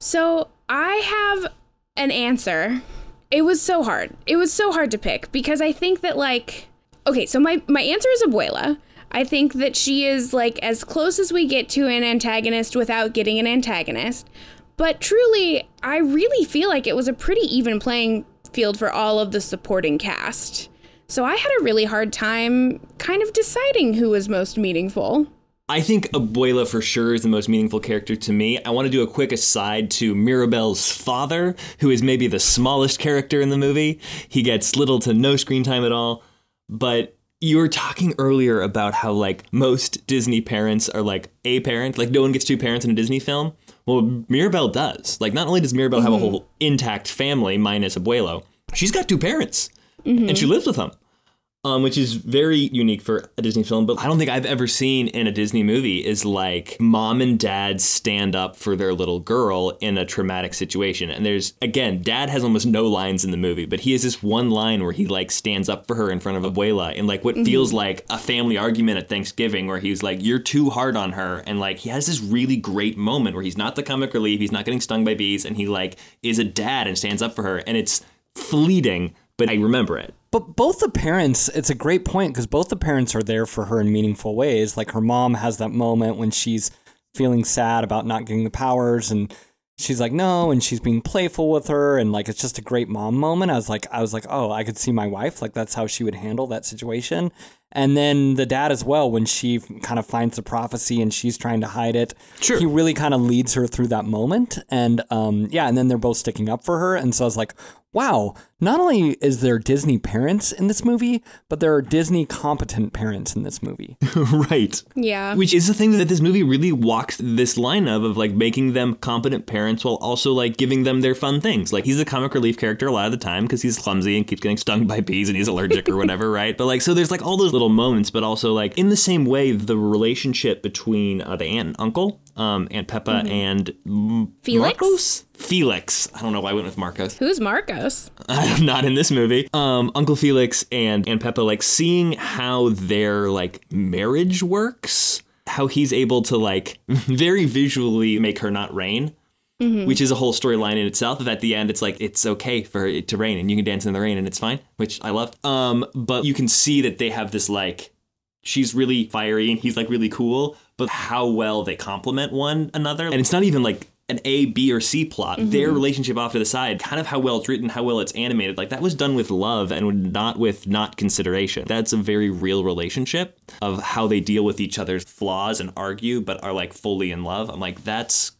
So I have an answer. It was so hard. It was so hard to pick because I think that like okay, so my my answer is Abuela. I think that she is like as close as we get to an antagonist without getting an antagonist. But truly, I really feel like it was a pretty even playing field for all of the supporting cast. So I had a really hard time kind of deciding who was most meaningful. I think Abuela for sure is the most meaningful character to me. I want to do a quick aside to Mirabel's father, who is maybe the smallest character in the movie. He gets little to no screen time at all. But you were talking earlier about how like most Disney parents are like a parent, like no one gets two parents in a Disney film. Well, Mirabel does. Like not only does Mirabel have a mm-hmm. whole intact family minus Abuelo, she's got two parents, mm-hmm. and she lives with them um, which is very unique for a Disney film. But I don't think I've ever seen in a Disney movie is like mom and dad stand up for their little girl in a traumatic situation. And there's again, dad has almost no lines in the movie, but he has this one line where he like stands up for her in front of Abuela in like what feels like a family argument at Thanksgiving, where he's like, "You're too hard on her," and like he has this really great moment where he's not the comic relief, he's not getting stung by bees, and he like is a dad and stands up for her, and it's fleeting, but I remember it. But both the parents, it's a great point because both the parents are there for her in meaningful ways. Like her mom has that moment when she's feeling sad about not getting the powers and she's like no and she's being playful with her and like it's just a great mom moment. I was like I was like, "Oh, I could see my wife like that's how she would handle that situation." And then the dad as well when she kind of finds the prophecy and she's trying to hide it. Sure. He really kind of leads her through that moment and um yeah, and then they're both sticking up for her and so I was like, wow, not only is there Disney parents in this movie, but there are Disney competent parents in this movie. right. Yeah. Which is the thing that this movie really walks this line of, of like making them competent parents while also like giving them their fun things. Like he's a comic relief character a lot of the time because he's clumsy and keeps getting stung by bees and he's allergic or whatever, right? But like, so there's like all those little moments, but also like in the same way, the relationship between uh, the aunt and uncle, um, Aunt Pepa and M- Felix? Marcos? Felix. I don't know why I went with Marcos. Who's Marcos? not in this movie. Um, Uncle Felix and Aunt Pepa, like seeing how their like marriage works, how he's able to like very visually make her not rain. Which is a whole storyline in itself. If at the end it's like it's okay for it to rain and you can dance in the rain and it's fine, which I loved. Um, but you can see that they have this like she's really fiery and he's like really cool, but how well they complement one another. And it's not even like an A, B, or C plot. Their relationship off to the side, kind of how well it's written, how well it's animated, like that was done with love and not with not consideration. That's a very real relationship of how they deal with each other's flaws and argue, but are like fully in love. I'm like, that's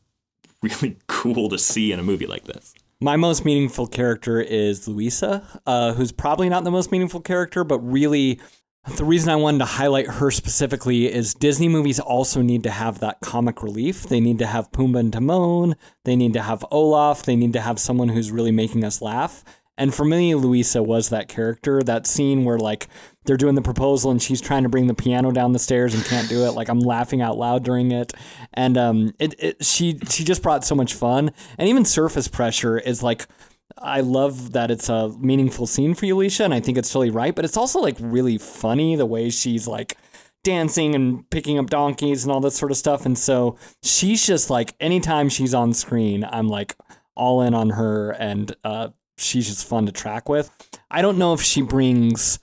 really cool to see in a movie like this. My most meaningful character is Luisa, uh, who's probably not the most meaningful character, but really the reason I wanted to highlight her specifically is Disney movies also need to have that comic relief. They need to have Pumbaa and Timon. They need to have Olaf. They need to have someone who's really making us laugh. And for me, Luisa was that character. That scene where like they're doing the proposal and she's trying to bring the piano down the stairs and can't do it. Like I'm laughing out loud during it, and um, it, it she she just brought so much fun. And even surface pressure is like. I love that it's a meaningful scene for Alicia, and I think it's totally right. But it's also like really funny the way she's like dancing and picking up donkeys and all that sort of stuff. And so she's just like anytime she's on screen, I'm like all in on her, and uh, she's just fun to track with. I don't know if she brings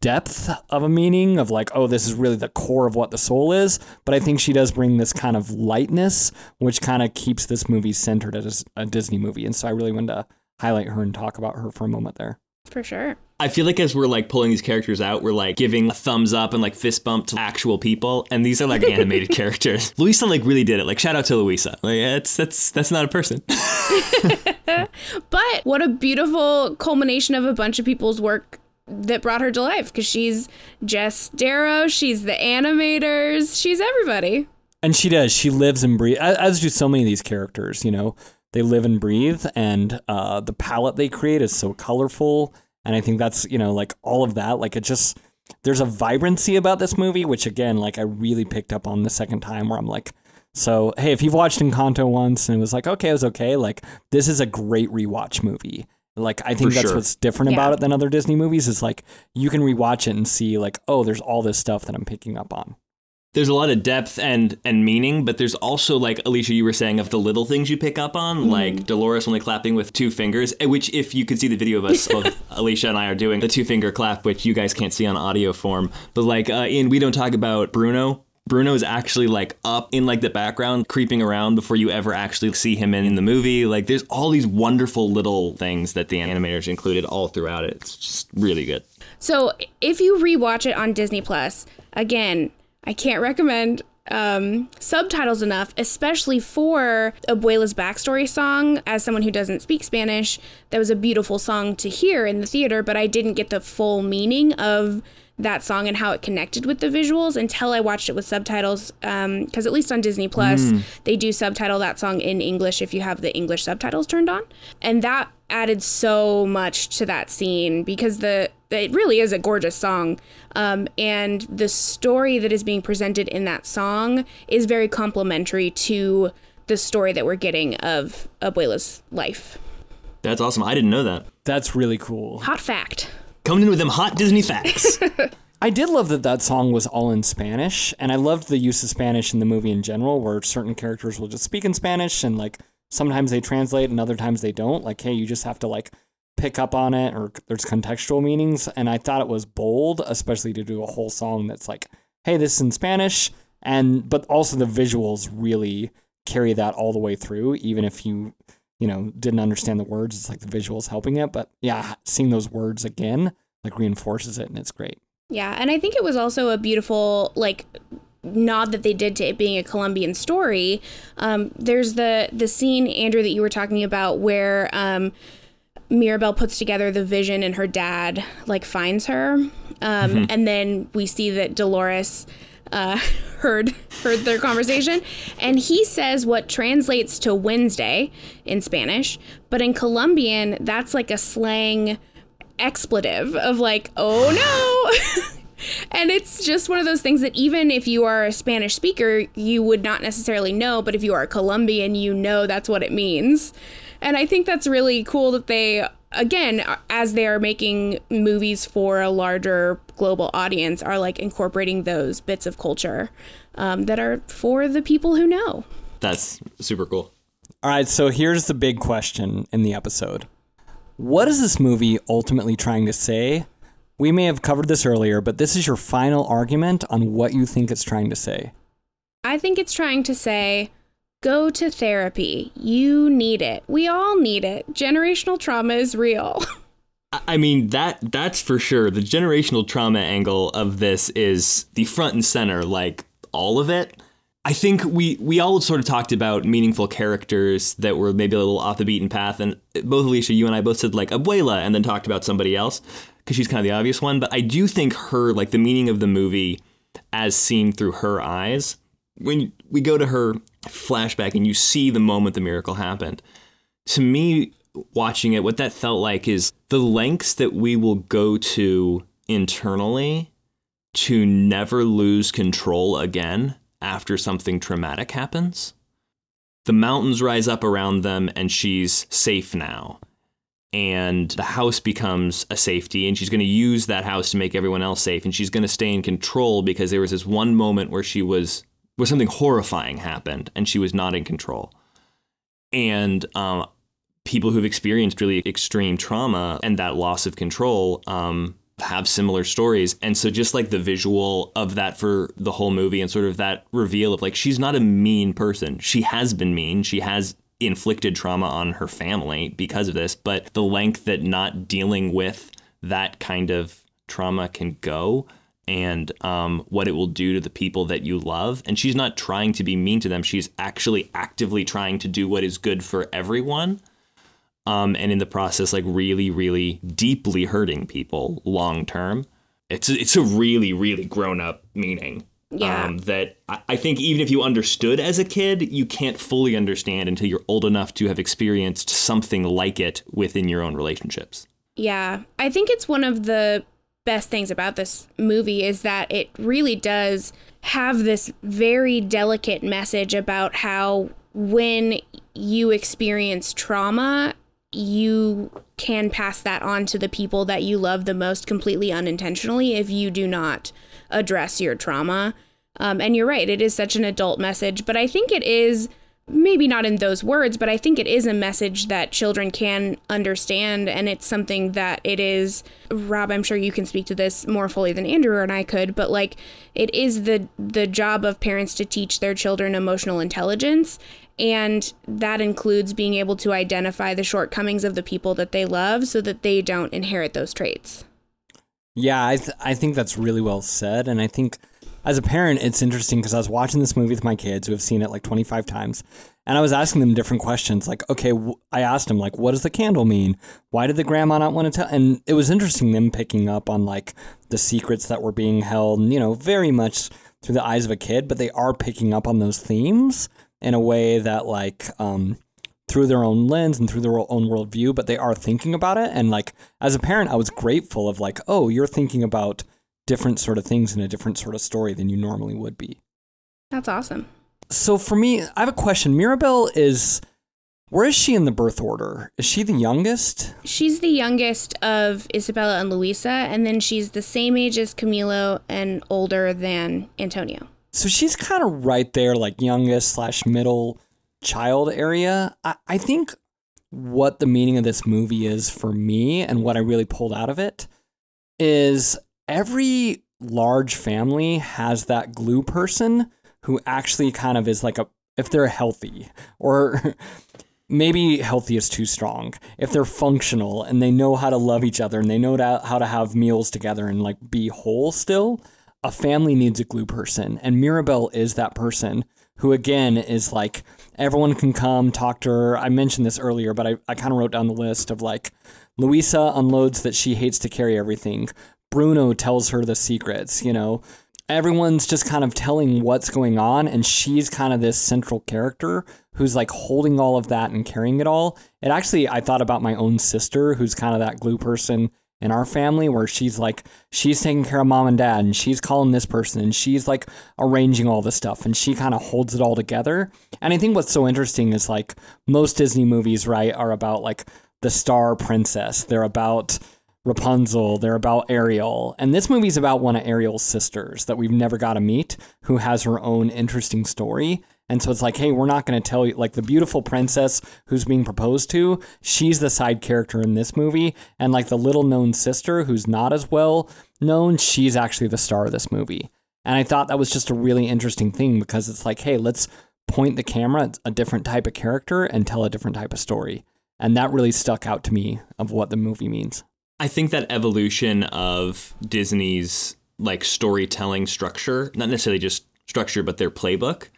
depth of a meaning of like, oh, this is really the core of what the soul is. But I think she does bring this kind of lightness, which kind of keeps this movie centered as a Disney movie. And so I really wanted to highlight her and talk about her for a moment there. For sure. I feel like as we're like pulling these characters out, we're like giving a thumbs up and like fist bump to actual people, and these are like animated characters. Luisa like really did it. Like shout out to Luisa. Like it's that's that's not a person. but what a beautiful culmination of a bunch of people's work that brought her to life because she's Jess Darrow, she's the animators, she's everybody. And she does. She lives and breathes, as do so many of these characters. You know, they live and breathe, and uh, the palette they create is so colorful. And I think that's you know like all of that. Like it just there's a vibrancy about this movie, which again, like I really picked up on the second time, where I'm like, so hey, if you've watched Encanto once and it was like, okay, it was okay, like this is a great rewatch movie. Like I think For that's sure. what's different Yeah. about it than other Disney movies is like you can rewatch it and see like, oh, there's all this stuff that I'm picking up on. There's a lot of depth and and meaning, but there's also like Alicia, you were saying of the little things you pick up on, like Dolores only clapping with two fingers. eh, Which, if you could see the video of us, both Alicia and I are doing the two finger clap, which you guys can't see on audio form. But like uh, in we don't talk about Bruno. Bruno is actually like up in like the background, creeping around before you ever actually see him in, in the movie. Like there's all these wonderful little things that the animators included all throughout it. It's just really good. So if you rewatch it on Disney Plus, again, I can't recommend um, subtitles enough, especially for Abuela's backstory song. As someone who doesn't speak Spanish, that was a beautiful song to hear in the theater, but I didn't get the full meaning of that song and how it connected with the visuals until I watched it with subtitles. Because at least on Disney Plus, they do subtitle that song in English if you have the English subtitles turned on, and that added so much to that scene because the it really is a gorgeous song um, and the story that is being presented in that song is very complementary to the story that we're getting of abuela's life That's awesome. I didn't know that. That's really cool. hot fact Coming in with them hot Disney facts. I did love that that song was all in Spanish, and I loved the use of Spanish in the movie in general, where certain characters will just speak in Spanish, and like sometimes they translate and other times they don't. Like, hey, you just have to like pick up on it, or there's contextual meanings. And I thought it was bold, especially to do a whole song that's like, hey, this is in Spanish, and but also the visuals really carry that all the way through, even if you you know didn't understand the words. It's like the visuals helping it, but yeah, seeing those words again like reinforces it, and it's great. Yeah, and I think it was also a beautiful like nod that they did to it being a Colombian story. Um, there's the the scene Andrew that you were talking about where um, Mirabel puts together the vision and her dad like finds her, um, and then we see that Dolores. Uh, heard heard their conversation, and he says what translates to Wednesday in Spanish, but in Colombian that's like a slang expletive of like, oh no. and it's just one of those things that even if you are a Spanish speaker, you would not necessarily know, but if you are a Colombian, you know that's what it means. And I think that's really cool that they again as they are making movies for a larger global audience are like incorporating those bits of culture um, that are for the people who know That's super cool. All right, so here's the big question in the episode. What is this movie ultimately trying to say? We may have covered this earlier, but this is your final argument on what you think it's trying to say. I think it's trying to say go to therapy. You need it. We all need it. Generational trauma is real. I- mean that that's for sure. The generational trauma angle of this is the front and center, like all of it. I think we we all sort of talked about meaningful characters that were maybe a little off the beaten path, and both Alicia, you and I both said like Abuela, and then talked about somebody else because she's kind of the obvious one. But I do think her like the meaning of the movie as seen through her eyes. When we go to her flashback and you see the moment the miracle happened, to me, watching it, what that felt like is the lengths that we will go to internally to never lose control again after something traumatic happens. The mountains rise up around them, and she's safe now. And the house becomes a safety, and she's going to use that house to make everyone else safe. And she's going to stay in control because there was this one moment where she was, where something horrifying happened, and she was not in control. And um, people who've experienced really extreme trauma and that loss of control um, have similar stories. And so just like the visual of that for the whole movie and sort of that reveal of like she's not a mean person. She has been mean. She has inflicted trauma on her family because of this, but the length that not dealing with that kind of trauma can go and um, what it will do to the people that you love. And she's not trying to be mean to them. She's actually actively trying to do what is good for everyone um, and in the process, like really, really deeply hurting people long term. It's a, it's a really, really grown up meaning. Yeah. Um, that I, I think even if you understood as a kid, you can't fully understand until you're old enough to have experienced something like it within your own relationships. Yeah. I think it's one of the best things about this movie is that it really does have this very delicate message about how when you experience trauma you can pass that on to the people that you love the most completely unintentionally if you do not address your trauma. Um, and you're right, it is such an adult message, but I think it is maybe not in those words, but I think it is a message that children can understand. And it's something that it is, Rob, I'm sure you can speak to this more fully than Andrew and I could, but like it is the, the job of parents to teach their children emotional intelligence. And that includes being able to identify the shortcomings of the people that they love so that they don't inherit those traits. Yeah, I, th- I think that's really well said. And I think as a parent, it's interesting because I was watching this movie with my kids who have seen it like 25 times. And I was asking them different questions. Like, okay, I asked them, like, what does the candle mean? Why did the grandma not want to tell? And it was interesting them picking up on like the secrets that were being held, you know, very much through the eyes of a kid, but they are picking up on those themes in a way that like um, through their own lens and through their own worldview, but they are thinking about it. And like as a parent, I was grateful of like, oh, you're thinking about different sort of things in a different sort of story than you normally would be. That's awesome. So for me, I have a question. Mirabel is where is she in the birth order? Is she the youngest? She's the youngest of Isabela and Luisa, and then she's the same age as Camilo and older than Antonio. So she's kind of right there, like youngest slash middle child area. I, I think what the meaning of this movie is for me and what I really pulled out of it is every large family has that glue person who actually kind of is like a if they're healthy or maybe healthy is too strong if they're functional and they know how to love each other and they know how to have meals together and like be whole still a family needs a glue person, and Mirabel is that person who, again, is like everyone can come talk to her. I mentioned this earlier, but I, I kind of wrote down the list of like Luisa unloads that she hates to carry everything. Bruno tells her the secrets, you know. Everyone's just kind of telling what's going on, and she's kind of this central character who's like holding all of that and carrying it all. It actually, I thought about my own sister, who's kind of that glue person in our family where she's like she's taking care of mom and dad and she's calling this person and she's like arranging all the stuff and she kind of holds it all together and i think what's so interesting is like most disney movies right are about like the star princess they're about rapunzel they're about ariel and this movie's about one of ariel's sisters that we've never got to meet who has her own interesting story and so it's like, hey, we're not going to tell you, like the beautiful princess who's being proposed to, she's the side character in this movie. And like the little known sister who's not as well known, she's actually the star of this movie. And I thought that was just a really interesting thing because it's like, hey, let's point the camera at a different type of character and tell a different type of story. And that really stuck out to me of what the movie means. I think that evolution of Disney's like storytelling structure, not necessarily just structure, but their playbook,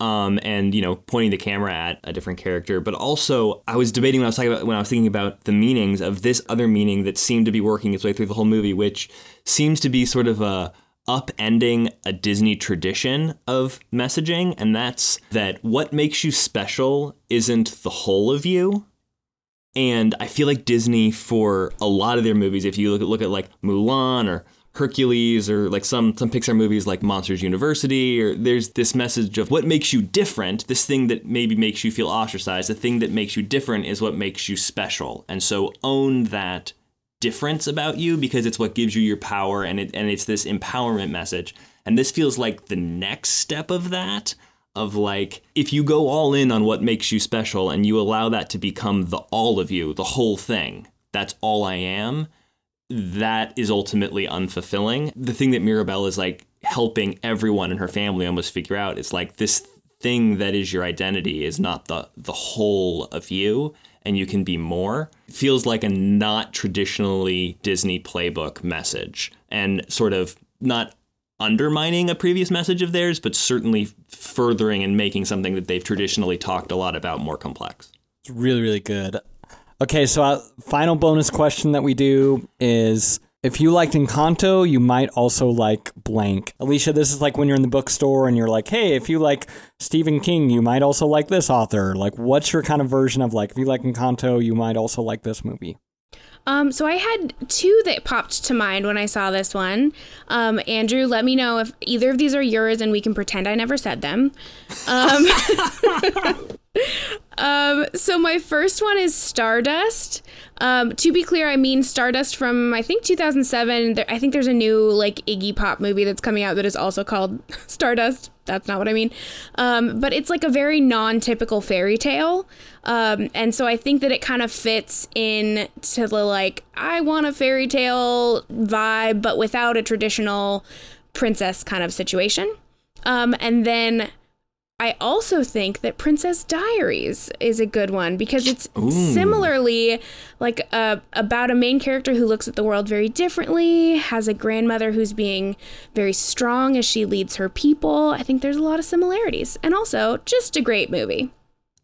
um, and you know pointing the camera at a different character but also i was debating when i was talking about when i was thinking about the meanings of this other meaning that seemed to be working its way through the whole movie which seems to be sort of a upending a disney tradition of messaging and that's that what makes you special isn't the whole of you And I feel like Disney, for a lot of their movies, if you look at, look at like Mulan or Hercules or like some some Pixar movies like Monsters University or there's this message of what makes you different, this thing that maybe makes you feel ostracized, the thing that makes you different is what makes you special. And so own that difference about you because it's what gives you your power and it and it's this empowerment message. And this feels like the next step of that of like if you go all in on what makes you special and you allow that to become the all of you, the whole thing. That's all I am that is ultimately unfulfilling. The thing that Mirabel is like helping everyone in her family almost figure out is like this thing that is your identity is not the the whole of you and you can be more. It feels like a not traditionally Disney playbook message and sort of not undermining a previous message of theirs, but certainly furthering and making something that they've traditionally talked a lot about more complex. It's really, really good. Okay, so our final bonus question that we do is if you liked Encanto, you might also like blank. Alicia, this is like when you're in the bookstore and you're like, hey, if you like Stephen King, you might also like this author. Like, what's your kind of version of like, if you like Encanto, you might also like this movie? Um, so I had two that popped to mind when I saw this one. Um, Andrew, let me know if either of these are yours, and we can pretend I never said them. Um, um, so my first one is Stardust. Um, to be clear, I mean Stardust from I think 2007. There, I think there's a new like Iggy Pop movie that's coming out that is also called Stardust. That's not what I mean. Um, but it's like a very non-typical fairy tale, um, and so I think that it kind of fits in to the like I want a fairy tale vibe, but without a traditional princess kind of situation. Um, and then I also think that Princess Diaries is a good one because it's Ooh. similarly like a, about a main character who looks at the world very differently, has a grandmother who's being very strong as she leads her people. I think there's a lot of similarities, and also just a great movie.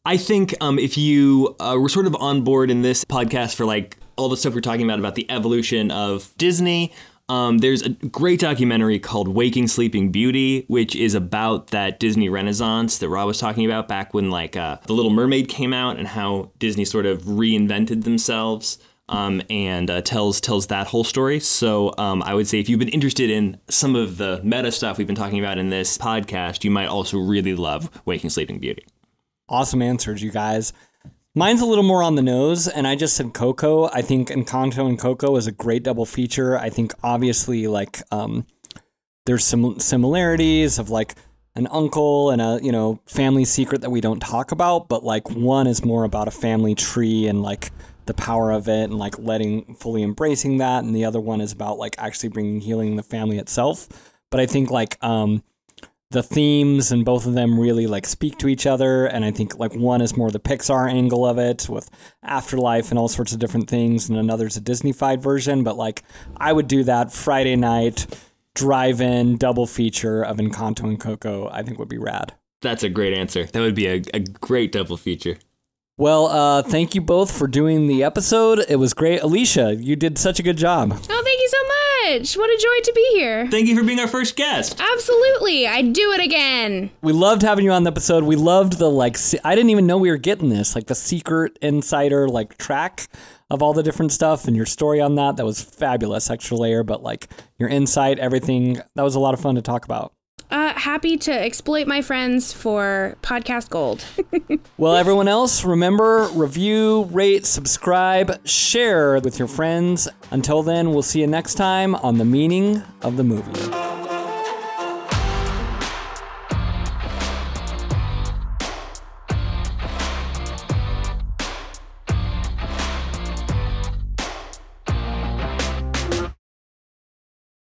I think um, if you uh, were sort of on board in this podcast for like all the stuff we're talking about about the evolution of Disney, um, there's a great documentary called Waking Sleeping Beauty, which is about that Disney Renaissance that Rob was talking about back when like uh, The Little Mermaid came out and how Disney sort of reinvented themselves. Um, and uh, tells tells that whole story. So um, I would say if you've been interested in some of the meta stuff we've been talking about in this podcast, you might also really love Waking Sleeping Beauty. Awesome answers, you guys. Mine's a little more on the nose, and I just said Coco. I think Encanto and Coco is a great double feature. I think obviously like um, there's some similarities of like an uncle and a you know family secret that we don't talk about, but like one is more about a family tree and like the power of it and like letting fully embracing that, and the other one is about like actually bringing healing in the family itself. But I think like um, the themes and both of them really like speak to each other and i think like one is more the pixar angle of it with afterlife and all sorts of different things and another's a disneyfied version but like i would do that friday night drive-in double feature of encanto and coco i think would be rad that's a great answer that would be a, a great double feature well, uh, thank you both for doing the episode. It was great. Alicia, you did such a good job. Oh, thank you so much. What a joy to be here. Thank you for being our first guest. Absolutely. I'd do it again. We loved having you on the episode. We loved the, like, I didn't even know we were getting this, like, the secret insider, like, track of all the different stuff and your story on that. That was fabulous, extra layer, but, like, your insight, everything. That was a lot of fun to talk about. Uh, happy to exploit my friends for podcast gold. well, everyone else, remember review, rate, subscribe, share with your friends. Until then, we'll see you next time on The Meaning of the Movie.